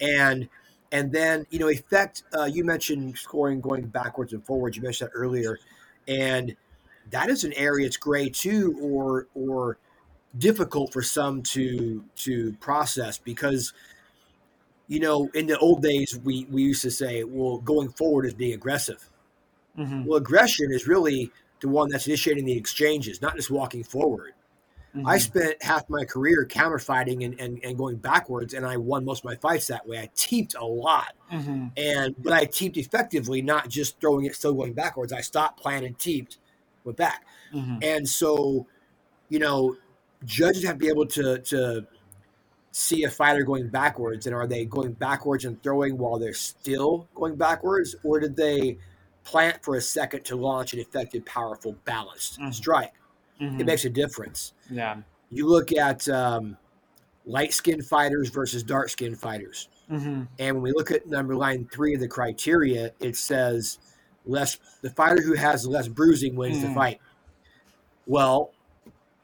Speaker 2: and and then you know effect. Uh, you mentioned scoring going backwards and forwards. You mentioned that earlier, and that is an area it's gray too, or or difficult for some to to process because you know in the old days we we used to say well going forward is being aggressive
Speaker 1: Mhm.
Speaker 2: well aggression is really the one that's initiating the exchanges not just walking forward I
Speaker 1: Mhm.
Speaker 2: spent half my career counterfighting and, and, and going backwards, and I won most of my fights that way. I teeped a lot,
Speaker 1: Mhm.
Speaker 2: and but I teeped effectively, not just throwing it, still going backwards. I stopped, planted, and teeped, went back,
Speaker 1: Mhm.
Speaker 2: and so, you know, judges have to be able to to see a fighter going backwards, and are they going backwards and throwing while they're still going backwards, or did they plant for a second to launch an effective, powerful, balanced
Speaker 1: Mhm.
Speaker 2: strike?
Speaker 1: Mhm.
Speaker 2: It makes a difference
Speaker 1: yeah.
Speaker 2: you look at um, light skinned fighters versus dark skinned fighters.
Speaker 1: Mhm.
Speaker 2: And when we look at number line three of the criteria, it says less the fighter who has less bruising wins the
Speaker 1: Mm.
Speaker 2: fight. Well,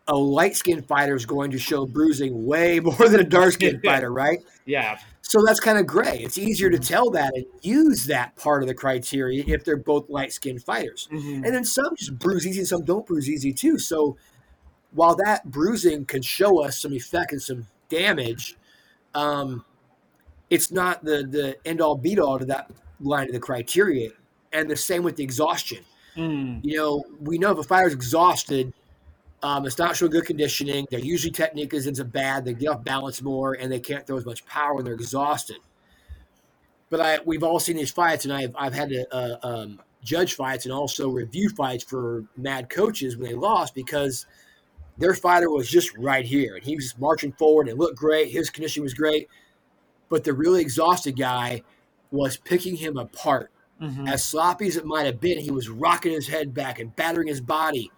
Speaker 2: a light skinned fighter is going to show bruising way [LAUGHS] more than a dark skinned [LAUGHS] fighter, right?
Speaker 1: Yeah.
Speaker 2: So that's kind of gray. It's easier to tell that and use that part of the criteria if they're both light skinned fighters.
Speaker 1: Mhm.
Speaker 2: And then some just bruise easy and some don't bruise easy too. So while that bruising can show us some effect and some damage, um, it's not the the end all beat all to that line of the criteria. And the same with the exhaustion.
Speaker 1: Mm.
Speaker 2: You know, we know if a fighter's exhausted, um, it's not showing good conditioning. Their usually technique isn't bad. They get off balance more, and they can't throw as much power when they're exhausted. But I, we've all seen these fights, and I've I've had to uh, um, judge fights and also review fights for mad coaches when they lost because their fighter was just right here, and he was marching forward and looked great. His conditioning was great, but the really exhausted guy was picking him apart
Speaker 1: Mhm.
Speaker 2: as sloppy as it might have been, he was rocking his head back and battering his body,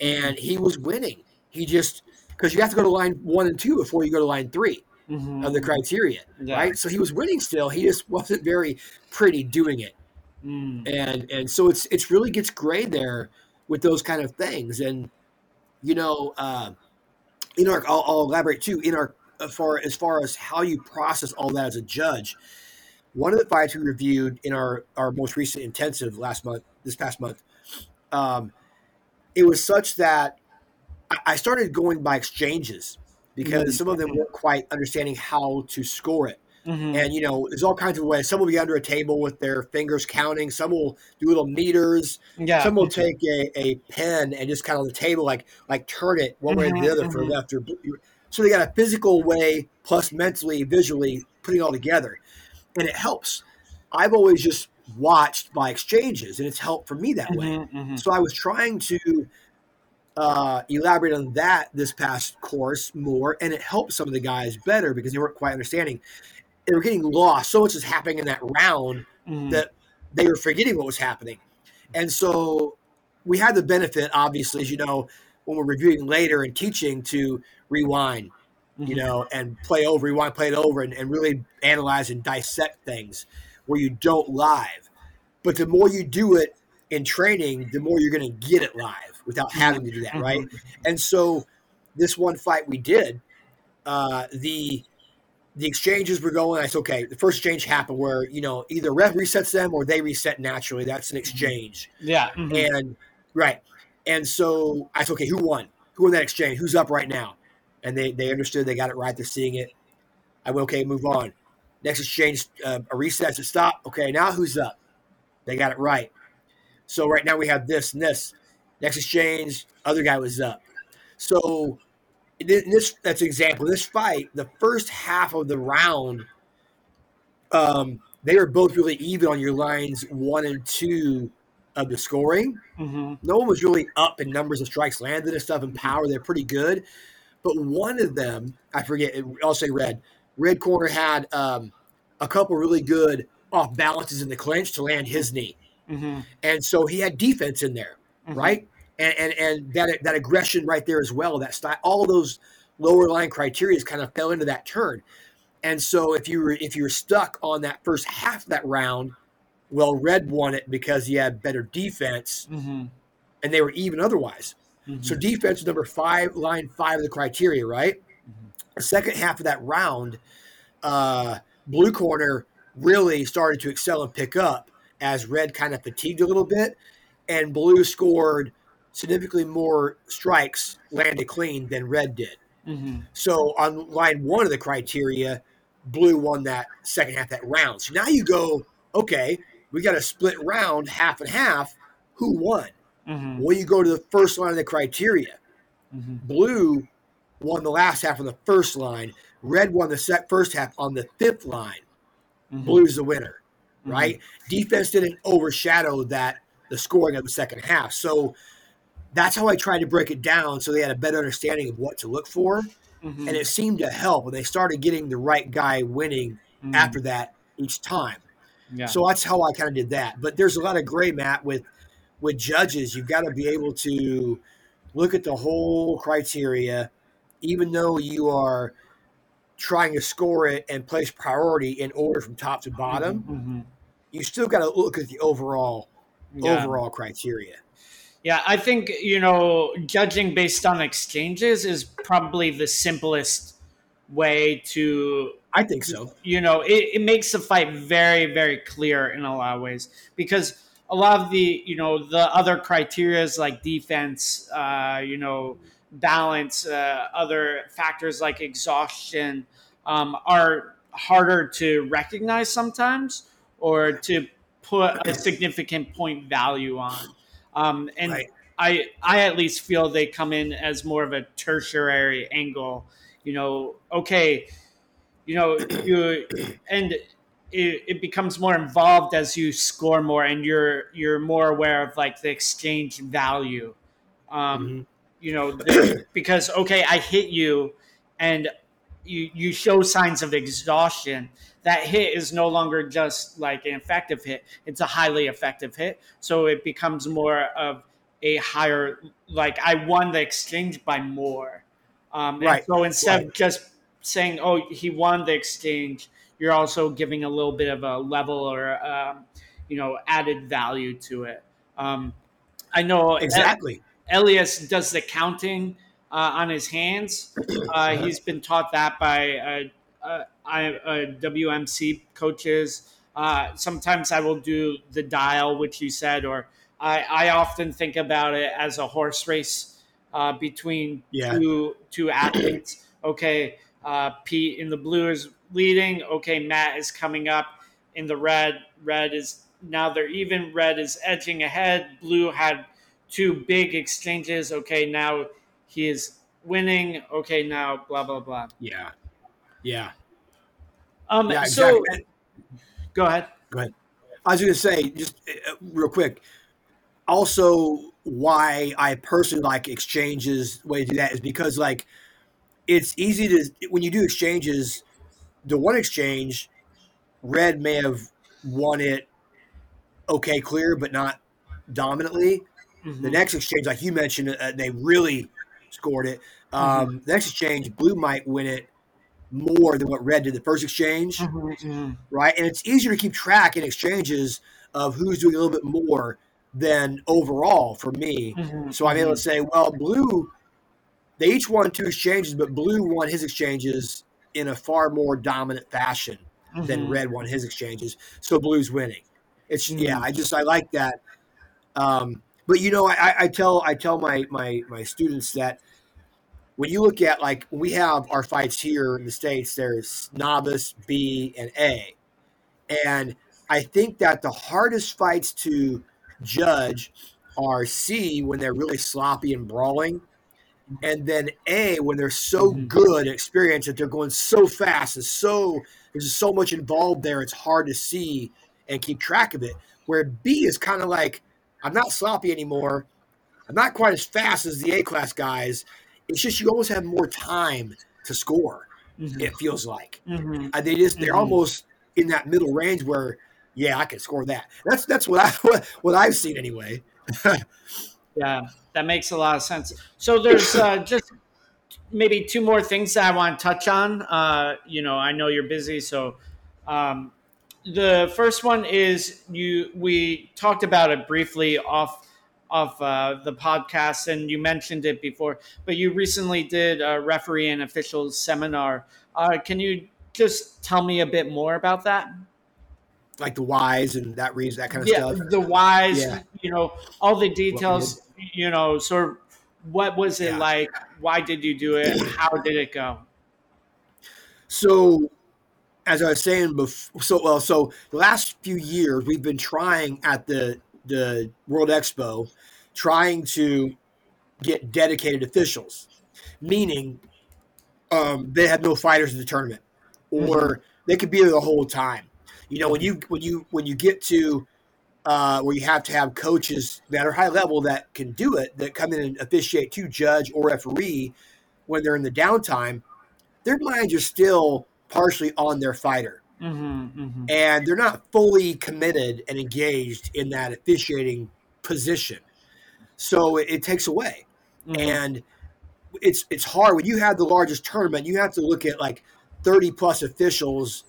Speaker 2: and he was winning. He just because you have to go to line one and two before you go to line three
Speaker 1: Mhm.
Speaker 2: of the criteria,
Speaker 1: Yeah.
Speaker 2: right? So he was winning still. He just [LAUGHS] wasn't very pretty doing it,
Speaker 1: Mm.
Speaker 2: and and so it's it's really gets gray there with those kind of things, and you know, uh, in our I'll, I'll elaborate too in our as far as far as how you process all that as a judge. One of the fights we reviewed in our our most recent intensive last month, this past month, um, it was such that I- started going by exchanges because
Speaker 1: Mhm.
Speaker 2: some of them weren't quite understanding how to score it.
Speaker 1: Mhm.
Speaker 2: And you know, there's all kinds of ways. Some will be under a table with their fingers counting. Some will do little meters.
Speaker 1: yeah.
Speaker 2: Some will take a, a pen and just kind of on the table, like like turn it one way or the
Speaker 1: Mhm,
Speaker 2: other for
Speaker 1: mhm.
Speaker 2: left or blue. So they got a physical way plus mentally, visually putting it all together, and it helps. I've always just watched by exchanges, and it's helped for me that way.
Speaker 1: Mhm, mhm.
Speaker 2: So I was trying to uh, elaborate on that this past course more, and it helped some of the guys better because they weren't quite understanding. They were getting lost. So much was happening in that round
Speaker 1: Mhm.
Speaker 2: that they were forgetting what was happening. And so we had the benefit, obviously, as you know, when we're reviewing later and teaching to rewind, you
Speaker 1: Mhm.
Speaker 2: know, and play over, You want to play it over, and, and really analyze and dissect things where you don't live. But the more you do it in training, the more you're going to get it live without having to do that, right?
Speaker 1: Mhm.
Speaker 2: And so this one fight we did, uh, the the exchanges were going. I said, okay, the first exchange happened where you know either ref resets them or they reset naturally. That's an exchange,
Speaker 1: Yeah. mhm.
Speaker 2: and right. And so I said, okay, who won? Who won that exchange? Who's up right now? And they they understood. They got it right. They're seeing it. I went, okay, move on. Next exchange, uh, a reset to stop. Okay, now who's up? They got it right. So right now we have this and this. Next exchange, other guy was up. So this that's an example. This fight, the first half of the round, um, they were both really even on your lines one and two of the scoring.
Speaker 1: Mhm.
Speaker 2: No one was really up in numbers of strikes landed and stuff and power. They're pretty good. But one of them, I forget, I'll say red. Red corner had um, a couple really good off balances in the clinch to land his knee.
Speaker 1: Mhm.
Speaker 2: And so he had defense in there,
Speaker 1: Mhm.
Speaker 2: right? And, and and that that aggression right there as well. That style, all those lower line criteria kind of fell into that turn. And so if you were if you were stuck on that first half of that round, well, Red won it because he had better defense,
Speaker 1: Mhm.
Speaker 2: and they were even otherwise.
Speaker 1: Mhm.
Speaker 2: So defense was number five, line five of the criteria, right? The second half of that round, uh, blue corner really started to excel and pick up as red kind of fatigued a little bit, and blue scored significantly more strikes landed clean than red did.
Speaker 1: Mhm.
Speaker 2: So on line one of the criteria, blue won that second half that round. So now you go, okay, we got a split round, half and half. Who won?
Speaker 1: Mhm.
Speaker 2: Well, you go to the first line of the criteria.
Speaker 1: Mhm.
Speaker 2: Blue won the last half on the first line. Red won the set first half on the fifth line.
Speaker 1: Mhm.
Speaker 2: Blue's the winner,
Speaker 1: Mhm.
Speaker 2: right? Defense didn't overshadow that the scoring of the second half. So that's how I tried to break it down so they had a better understanding of what to look for.
Speaker 1: Mhm.
Speaker 2: And it seemed to help when they started getting the right guy winning
Speaker 1: Mhm.
Speaker 2: after that each time.
Speaker 1: Yeah.
Speaker 2: So that's how I kind of did that. But there's a lot of gray, Matt, with with judges. You've got to be able to look at the whole criteria, even though you are trying to score it and place priority in order from top to bottom.
Speaker 1: Mhm.
Speaker 2: You still got to look at the overall
Speaker 1: Yeah.
Speaker 2: overall criteria.
Speaker 1: Yeah, I think, you know, judging based on exchanges is probably the simplest way to,
Speaker 2: I think so.
Speaker 1: you know, it, it makes the fight very, very clear in a lot of ways because a lot of the, you know, the other criterias like defense, uh, you know, balance, uh, other factors like exhaustion um, are harder to recognize sometimes or to put a significant point value on. Um, and
Speaker 2: Right.
Speaker 1: I, I at least feel they come in as more of a tertiary angle. You know, okay, you know, you and it, it becomes more involved as you score more, and you're you're more aware of like the exchange value. Um,
Speaker 2: Mhm.
Speaker 1: You know, the- [COUGHS] because okay, I hit you, and you you show signs of exhaustion. That hit is no longer just like an effective hit; it's a highly effective hit. So it becomes more of a higher, like I won the exchange by more. Um,
Speaker 2: Right,
Speaker 1: so instead
Speaker 2: right.
Speaker 1: of just saying, "Oh, he won the exchange," you're also giving a little bit of a level or um, you know added value to it. Um, I know
Speaker 2: Exactly.
Speaker 1: Elias does the counting uh, on his hands. [CLEARS THROAT] Uh, he's been taught that by uh, uh, uh, WMC coaches. Uh, sometimes I will do the dial, which you said, or I, I often think about it as a horse race uh, between
Speaker 2: Yeah.
Speaker 1: two two athletes. Okay, uh, Pete in the blue is leading. Okay, Matt is coming up in the red. Red is now they're even. Red is edging ahead. Blue had two big exchanges. Okay, now he is winning. Okay, now blah blah blah.
Speaker 2: Yeah. Yeah.
Speaker 1: Um,
Speaker 2: Yeah.
Speaker 1: so
Speaker 2: Exactly.
Speaker 1: go ahead.
Speaker 2: Go ahead. I was going to say, just uh, real quick. Also, why I personally like exchanges. The way to do that is because like it's easy to when you do exchanges. The one exchange, red may have won it okay, clear, but not dominantly.
Speaker 1: Mhm.
Speaker 2: The next exchange, like you mentioned, uh, they really scored it. Um,
Speaker 1: Mm-hmm.
Speaker 2: The next exchange, blue might win it more than what red did the first exchange,
Speaker 1: Mhm, mhm.
Speaker 2: right? And it's easier to keep track in exchanges of who's doing a little bit more than overall for me.
Speaker 1: Mhm,
Speaker 2: So I'm able to say, well, blue, they each won two exchanges, but blue won his exchanges in a far more dominant fashion than
Speaker 1: Mhm.
Speaker 2: red won his exchanges. So blue's winning. It's
Speaker 1: Mhm.
Speaker 2: yeah, I just I like that. Um, but you know, I, I- I tell I tell my my my students that when you look at like we have our fights here in the states, there's novice, B, and A, and I think that the hardest fights to judge are C when they're really sloppy and brawling, and then A when they're so
Speaker 1: Mhm.
Speaker 2: good at experience that they're going so fast and so there's just so much involved there. It's hard to see and keep track of it. Where B is kind of like I'm not sloppy anymore. I'm not quite as fast as the A class guys. It's just you almost have more time to score.
Speaker 1: Mhm.
Speaker 2: It feels like
Speaker 1: Mhm.
Speaker 2: Uh, they just they're
Speaker 1: Mhm.
Speaker 2: almost in that middle range where yeah I can score that. That's that's what I [LAUGHS] what I've seen anyway. [LAUGHS]
Speaker 1: Yeah, that makes a lot of sense. So there's uh, just maybe two more things that I want to touch on. Uh, you know, I know you're busy, so um, the first one is you. We talked about it briefly off off uh, the podcast, and you mentioned it before. But you recently did a referee and official seminar. Uh, can you just tell me a bit more about that?
Speaker 2: like the whys and that reads that kind of
Speaker 1: yeah,
Speaker 2: stuff.
Speaker 1: the whys,
Speaker 2: Yeah.
Speaker 1: you know, all the details, you know, sort of what was it
Speaker 2: Yeah.
Speaker 1: like? Why did you do it? How did it go?
Speaker 2: So, as I was saying before, so well, so the last few years we've been trying at the the World Expo, trying to get dedicated officials, meaning um, they have no fighters in the tournament, or they could be there the whole time. You know, when you when you when you get to uh, where you have to have coaches that are high level that can do it, that come in and officiate to judge or referee when they're in the downtime, their minds are still partially on their fighter
Speaker 1: Mm-hmm, mm-hmm.
Speaker 2: and they're not fully committed and engaged in that officiating position. So it, it takes away.
Speaker 1: Mm-hmm.
Speaker 2: And it's it's hard when you have the largest tournament, you have to look at like 30 plus officials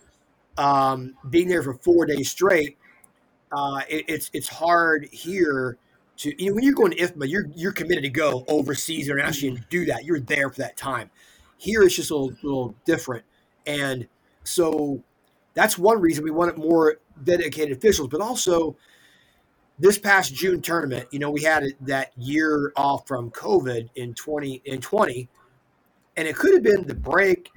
Speaker 2: um, being there for four days straight. Uh, it, it's it's hard here to you know, when you're going to IFMA, you're you're committed to go overseas internationally and do that. You're there for that time. Here it's just a little, little different, and so that's one reason we wanted more dedicated officials. But also, this past June tournament, you know, we had that year off from COVID in twenty in twenty, and it could have been the break.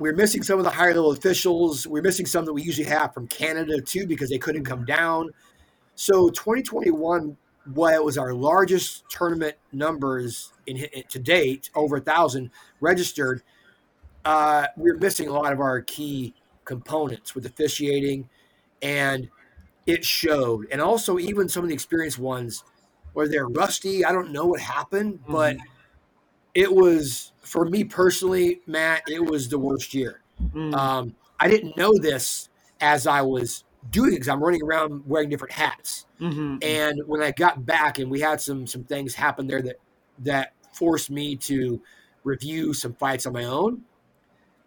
Speaker 2: We are missing some of the higher level officials. We are missing some that we usually have from Canada too because they couldn't come down. So 2021, well, it was our largest tournament numbers in, in to date, over a thousand registered. Uh, we we're missing a lot of our key components with officiating, and it showed. And also, even some of the experienced ones, where they're rusty. I don't know what happened, but it was for me personally, Matt. It was the worst year.
Speaker 1: Mm-hmm.
Speaker 2: Um, I didn't know this as I was doing because I'm running around wearing different hats.
Speaker 1: Mm-hmm.
Speaker 2: And when I got back, and we had some some things happen there that that forced me to review some fights on my own.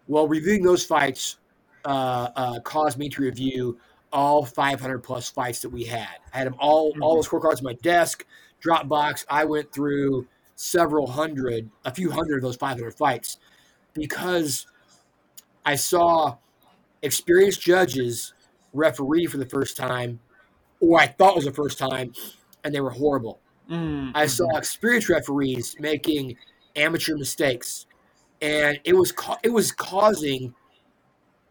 Speaker 2: Well, reviewing those fights uh, uh, caused me to review all 500 plus fights that we had. I had them all all the scorecards on my desk, Dropbox. I went through several hundred, a few hundred of those 500 fights because I saw experienced judges referee for the first time, or I thought was the first time, and they were horrible.
Speaker 1: Mm-hmm.
Speaker 2: I saw experienced referees making amateur mistakes, and it was ca- it was causing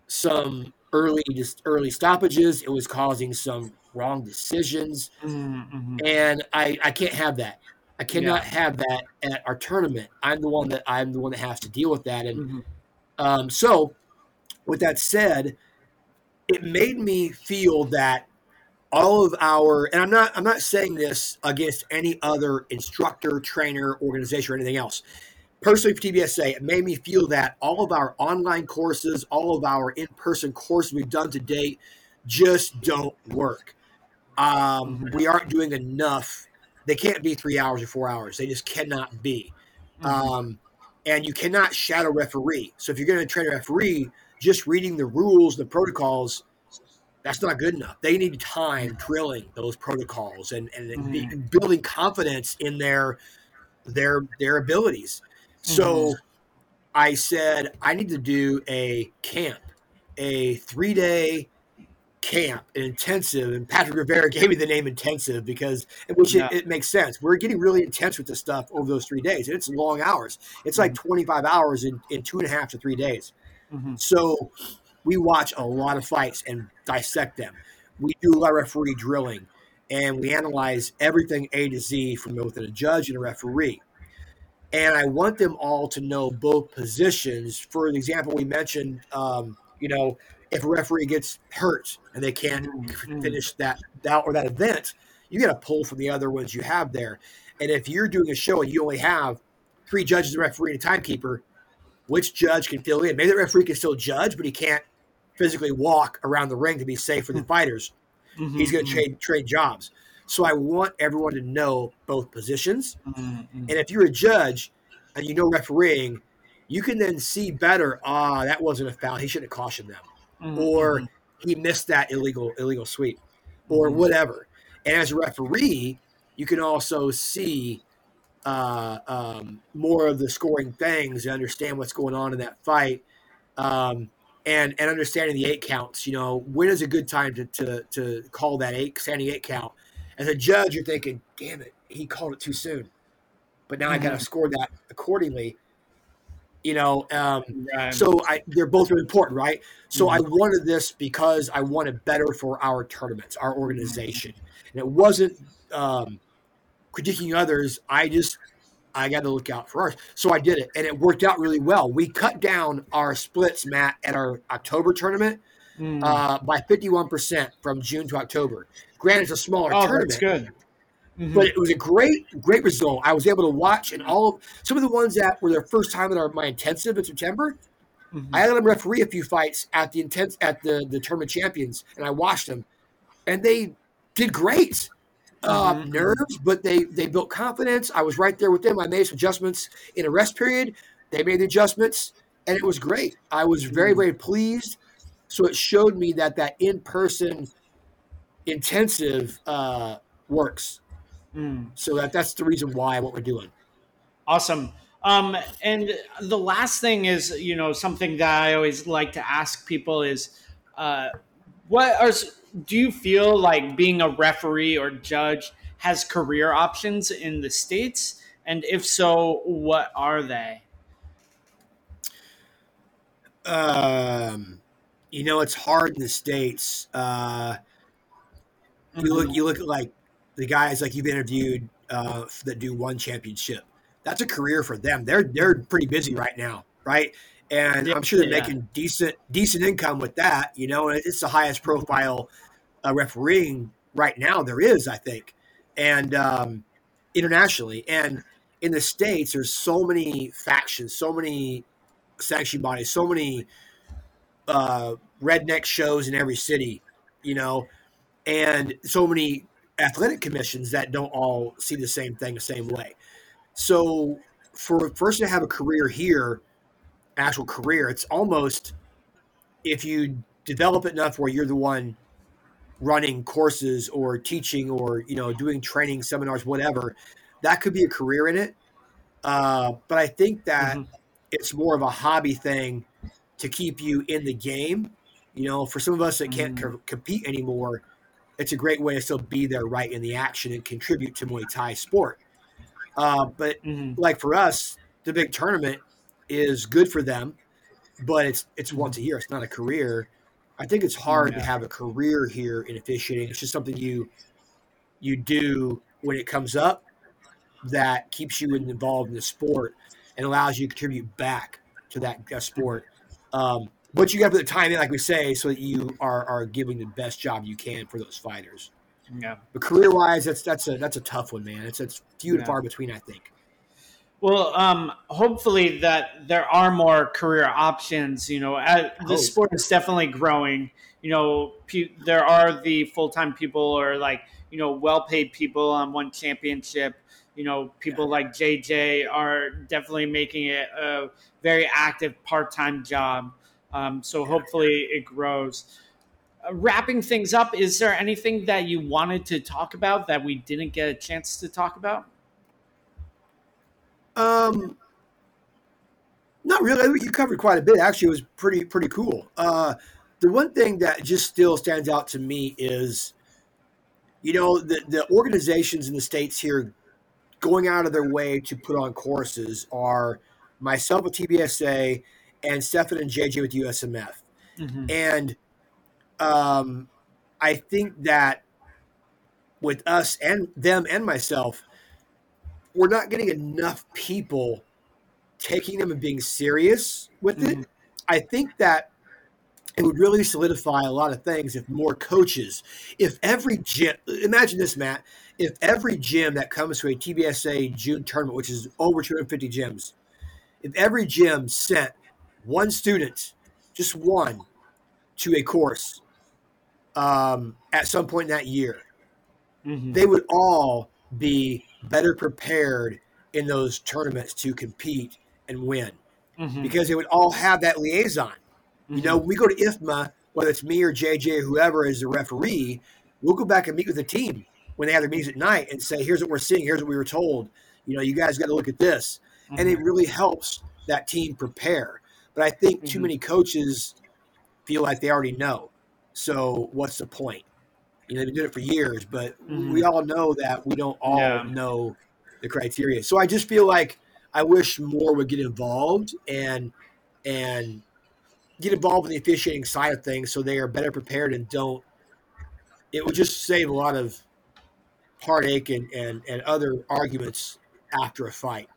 Speaker 2: some early just early stoppages. It was causing some wrong decisions,
Speaker 1: Mm-hmm.
Speaker 2: and I I can't have that. I cannot have that at our tournament. I'm the one that I'm the one that has to deal with that, and
Speaker 1: Mm-hmm.
Speaker 2: um, so with that said, it made me feel that all of our and I'm not I'm not saying this against any other instructor, trainer, organization, or anything else. Personally, for TBSA, it made me feel that all of our online courses, all of our in-person courses we've done to date, just don't work. Um, mm-hmm. We aren't doing enough. They can't be three hours or four hours. They just cannot be. Mm-hmm. Um, and you cannot shadow referee. So if you're going to train a referee, just reading the rules, the protocols, that's not good enough. They need time drilling those protocols and, and, mm-hmm. building confidence in their their their abilities. So mm-hmm. I said I need to do a camp, a three day camp, and intensive, and Patrick Rivera gave me the name intensive because, which yeah. it, it, makes sense. We're getting really intense with this stuff over those three days. And it's long hours. It's mm-hmm. like 25 hours in, in two and a half to three days. Mm-hmm. So we watch a lot of fights and dissect them. We do a lot of referee drilling and we analyze everything A to Z from both a judge and a referee. And I want them all to know both positions. For example we mentioned, um, you know, if a referee gets hurt and they can't mm-hmm. finish that that or that event, you get a pull from the other ones you have there. And if you're doing a show and you only have three judges, a referee, and a timekeeper, which judge can fill in? Maybe the referee can still judge, but he can't physically walk around the ring to be safe for the mm-hmm. fighters. Mm-hmm, He's going to trade trade jobs. So I want everyone to know both positions. Mm-hmm. And if you're a judge and you know refereeing, you can then see better. Ah, that wasn't a foul. He should have cautioned them mm-hmm. or he missed that illegal illegal sweep or mm-hmm. whatever. And as a referee, you can also see uh, um, more of the scoring things and understand what's going on in that fight. Um, and and understanding the eight counts, you know, when is a good time to to, to call that eight standing eight count? As a judge, you're thinking, damn it, he called it too soon. But now mm-hmm. I got to score that accordingly you know um, right. so I, they're both really important right? So mm-hmm. i wanted this because i wanted better for our tournaments our organization. And it wasn't um, critiquing others. I just i got to look out for ours. So i did it and it worked out really well. We cut down our splits matt at our october tournament mm. uh, by 51% from june to october. Granted it's a smaller oh, tournament
Speaker 1: that's good
Speaker 2: Mm-hmm. But it was a great, great result. I was able to watch and all of some of the ones that were their first time in our my intensive in September. Mm-hmm. I had them referee a few fights at the intense at the the tournament champions, and I watched them, and they did great. Uh, mm-hmm. nerves, but they they built confidence. I was right there with them. I made some adjustments in a rest period. They made the adjustments, and it was great. I was very mm-hmm. very pleased. So it showed me that that in person intensive uh, works Mm. So that that's the reason why what we're doing.
Speaker 1: Awesome. Um, and the last thing is, you know, something that I always like to ask people is, uh, what are do you feel like being a referee or judge has career options in the states? And if so, what are they?
Speaker 2: Um, you know, it's hard in the states. Uh, you mm-hmm. look, you look at like the guys like you've interviewed uh, that do one championship. That's a career for them. They're they're pretty busy right now, right? And I'm sure they're yeah. making decent decent income with that. You know, it's the highest profile uh, refereeing right now there is, I think, and um, internationally and in the states. There's so many factions, so many sanction bodies, so many uh, redneck shows in every city. You know, and so many athletic commissions that don't all see the same thing the same way. So for a person to have a career here, actual career, it's almost if you develop enough where you're the one running courses or teaching or you know doing training seminars, whatever, that could be a career in it. Uh, but I think that mm-hmm. it's more of a hobby thing to keep you in the game. You know, for some of us that can't mm-hmm. co- compete anymore, it's a great way to still be there right in the action and contribute to Muay Thai sport. Uh, but mm-hmm. like for us, the big tournament is good for them, but it's it's mm-hmm. once a year. It's not a career. I think it's hard yeah. to have a career here in officiating. It's just something you you do when it comes up that keeps you involved in the sport and allows you to contribute back to that sport. Um, but you got to put the time in, like we say, so that you are are giving the best job you can for those fighters.
Speaker 1: Yeah.
Speaker 2: But career wise, that's that's a that's a tough one, man. It's it's few and far between, I think.
Speaker 1: Well, um, hopefully that there are more career options. You know, the sport is definitely growing. You know, pe- there are the full time people or like you know well paid people on one championship. You know, people like JJ are definitely making it a very active part time job. Um, so hopefully it grows. Uh, wrapping things up, is there anything that you wanted to talk about that we didn't get a chance to talk about?
Speaker 2: Um, not really. You covered quite a bit. Actually, it was pretty pretty cool. Uh, the one thing that just still stands out to me is, you know, the the organizations in the states here going out of their way to put on courses are myself with TBSA and Stefan and JJ with USMF.
Speaker 1: Mhm.
Speaker 2: And um, I think that with us and them and myself, we're not getting enough people taking them and being serious with it.
Speaker 1: Mhm.
Speaker 2: I think that it would really solidify a lot of things if more coaches, if every gym, imagine this, Matt, if every gym that comes to a TBSA June tournament, which is over 250 gyms, if every gym sent one student, just one, to a course um, at some point in that year,
Speaker 1: Mhm.
Speaker 2: they would all be better prepared in those tournaments to compete and win
Speaker 1: Mhm.
Speaker 2: because they would all have that liaison. You know, we go to IFMA, whether it's me or JJ or whoever is the referee, we'll go back and meet with the team when they have their meetings at night and say, here's what we're seeing, here's what we were told. You know, you guys got to look at this. And it really helps that team prepare. But I think too
Speaker 1: Mhm.
Speaker 2: many coaches feel like they already know. So what's the point? You know, they've been doing it for years, but
Speaker 1: Mhm.
Speaker 2: we all know that we don't all
Speaker 1: Yeah.
Speaker 2: know the criteria. So I just feel like I wish more would get involved and and get involved in the officiating side of things so they are better prepared and don't it would just save a lot of heartache and, and, and other arguments after a fight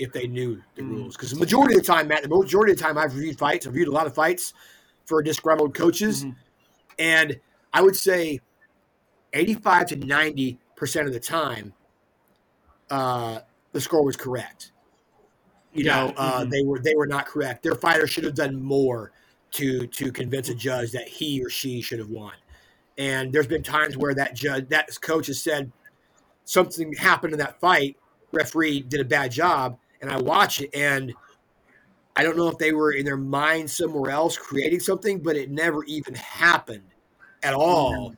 Speaker 2: if they knew the
Speaker 1: Mm.
Speaker 2: rules. Because the majority of the time, Matt, the majority of the time I've reviewed fights, I've reviewed a lot of fights for disgruntled coaches,
Speaker 1: Mhm.
Speaker 2: and I would say 85 to 90% of the time, uh, the score was correct. You
Speaker 1: Yeah.
Speaker 2: know, uh,
Speaker 1: Mhm.
Speaker 2: they were they were not correct. Their fighter should have done more to to convince a judge that he or she should have won. And there's been times where that judge, that coach has said something happened in that fight. Referee did a bad job, and I watch it, and I don't know if they were in their mind somewhere else creating something, but it never even happened at all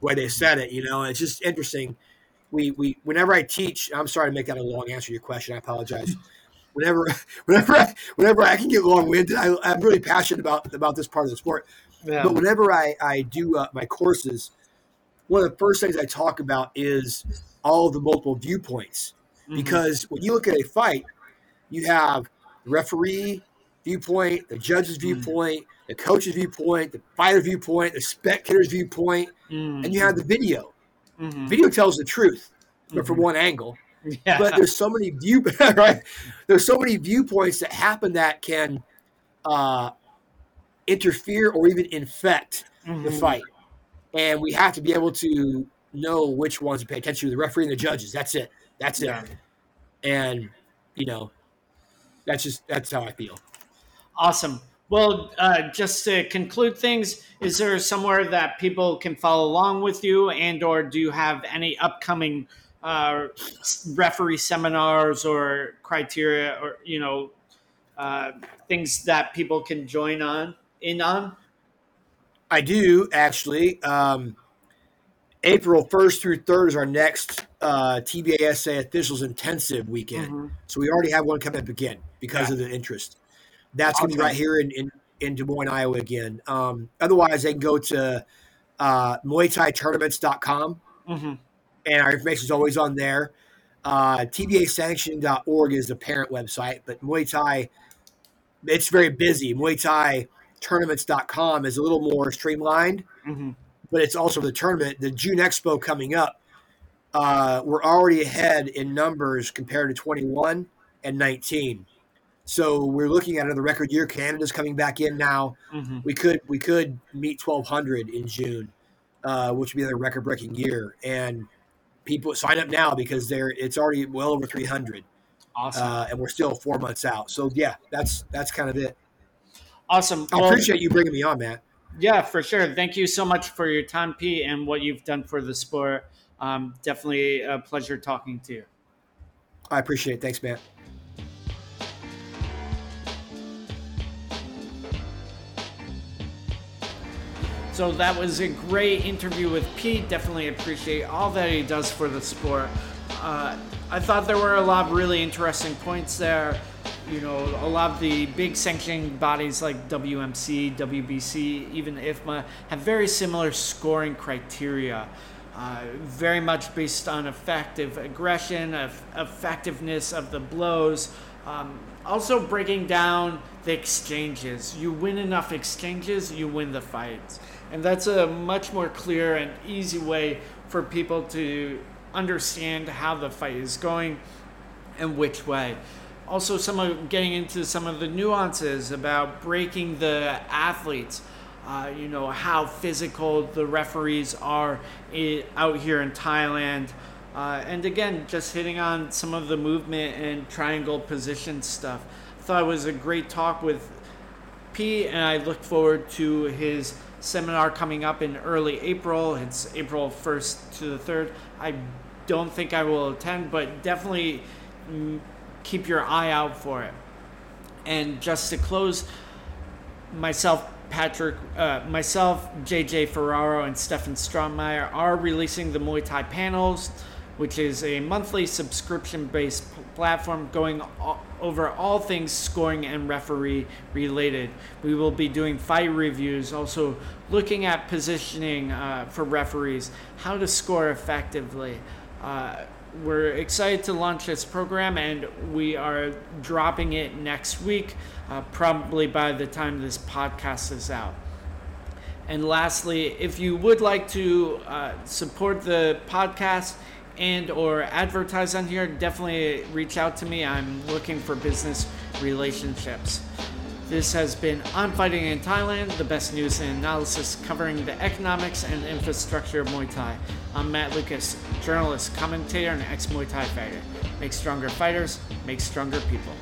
Speaker 2: where they said it. You know, and it's just interesting. We we whenever I teach, I'm sorry to make that a long answer to your question. I apologize. [LAUGHS] Whenever, [LAUGHS] whenever, I, whenever I can get long winded, I'm really passionate about about this part of the sport.
Speaker 1: Yeah.
Speaker 2: But whenever I, I do uh, my courses, one of the first things I talk about is all the multiple viewpoints.
Speaker 1: Mhm.
Speaker 2: Because when you look at a fight, you have the referee viewpoint, the judge's
Speaker 1: Mm.
Speaker 2: viewpoint, the coach's viewpoint, the fighter viewpoint, the spectator's viewpoint,
Speaker 1: Mhm.
Speaker 2: and you have the video.
Speaker 1: Mhm.
Speaker 2: Video tells the truth, but from
Speaker 1: Mhm.
Speaker 2: one angle. [LAUGHS]
Speaker 1: yeah.
Speaker 2: But there's so many view [LAUGHS] right. There's so many viewpoints that happen that can uh, interfere or even infect the
Speaker 1: Mhm.
Speaker 2: fight. And we have to be able to know which ones to pay attention to the referee and the judges. That's it. That's it.
Speaker 1: Yeah.
Speaker 2: And, you know, that's just, that's how I feel.
Speaker 1: Awesome. Well, uh, just to conclude things, is there somewhere that people can follow along with you, and or do you have any upcoming uh, referee seminars or criteria, or you know, uh, things that people can join on in on?
Speaker 2: I do actually. Um, April 1st through 3rd is our next uh, TBASA officials intensive weekend.
Speaker 1: Mhm.
Speaker 2: So we already have one coming up again because of the interest. That's going to be right here in, in, in Des Moines, Iowa again. Um, otherwise, they can go to uh, MuayThaiTournaments.com
Speaker 1: Mhm.
Speaker 2: and our information is always on there. Uh, TBASanction.org is the parent website, but Muay Thai, it's very busy. Muay Thai Tournaments.com is a little more streamlined,
Speaker 1: Mhm.
Speaker 2: but it's also the tournament. The June Expo coming up, uh, we're already ahead in numbers compared to 21 and 19. So we're looking at another record year. Canada's coming back in now
Speaker 1: Mhm.
Speaker 2: we could we could meet 1200 in June. uh, which would be another record-breaking year. And people sign up now because they're it's already well over 300.
Speaker 1: Awesome.
Speaker 2: Uh, and we're still four months out. So yeah, that's that's kind of it.
Speaker 1: Awesome.
Speaker 2: I
Speaker 1: Well,
Speaker 2: appreciate you bringing me on, Matt.
Speaker 1: Yeah, for sure. Thank you so much for your time, Pete, and what you've done for the sport. Um, definitely a pleasure talking to you.
Speaker 2: I appreciate it. Thanks, man.
Speaker 1: So that was a great interview with Pete. Definitely appreciate all that he does for the sport. Uh, I thought there were a lot of really interesting points there. You know, a lot of the big sanctioning bodies like WMC, WBC, even IFMA have very similar scoring criteria. Uh, very much based on effective aggression, eff- effectiveness of the blows. Um, also, breaking down the exchanges. You win enough exchanges, you win the fights. And that's a much more clear and easy way for people to understand how the fight is going and which way. Also, some of getting into some of the nuances about breaking the athletes. Uh, you know how physical the referees are out here in Thailand, uh, and again, just hitting on some of the movement and triangle position stuff. I Thought it was a great talk with P, and I look forward to his seminar coming up in early April. It's April 1st to the 3rd. I don't think I will attend, but definitely mm, keep your eye out for it. And just to close, myself, Patrick, uh, myself, JJ Ferraro, and Stefan Strommeyer are releasing the Muay Thai panels, which is a monthly subscription based platform going o- over all things scoring and referee related. We will be doing fight reviews, also looking at positioning uh, for referees, how to score effectively. Uh, we're excited to launch this program and we are dropping it next week, uh, probably by the time this podcast is out. And lastly, if you would like to uh, support the podcast and or advertise on here, definitely reach out to me. I'm looking for business relationships. This has been On Fighting in Thailand, the best news and analysis covering the economics and infrastructure of Muay Thai. I'm Matt Lucas, journalist, commentator, and ex Muay Thai fighter. Make stronger fighters, make stronger people.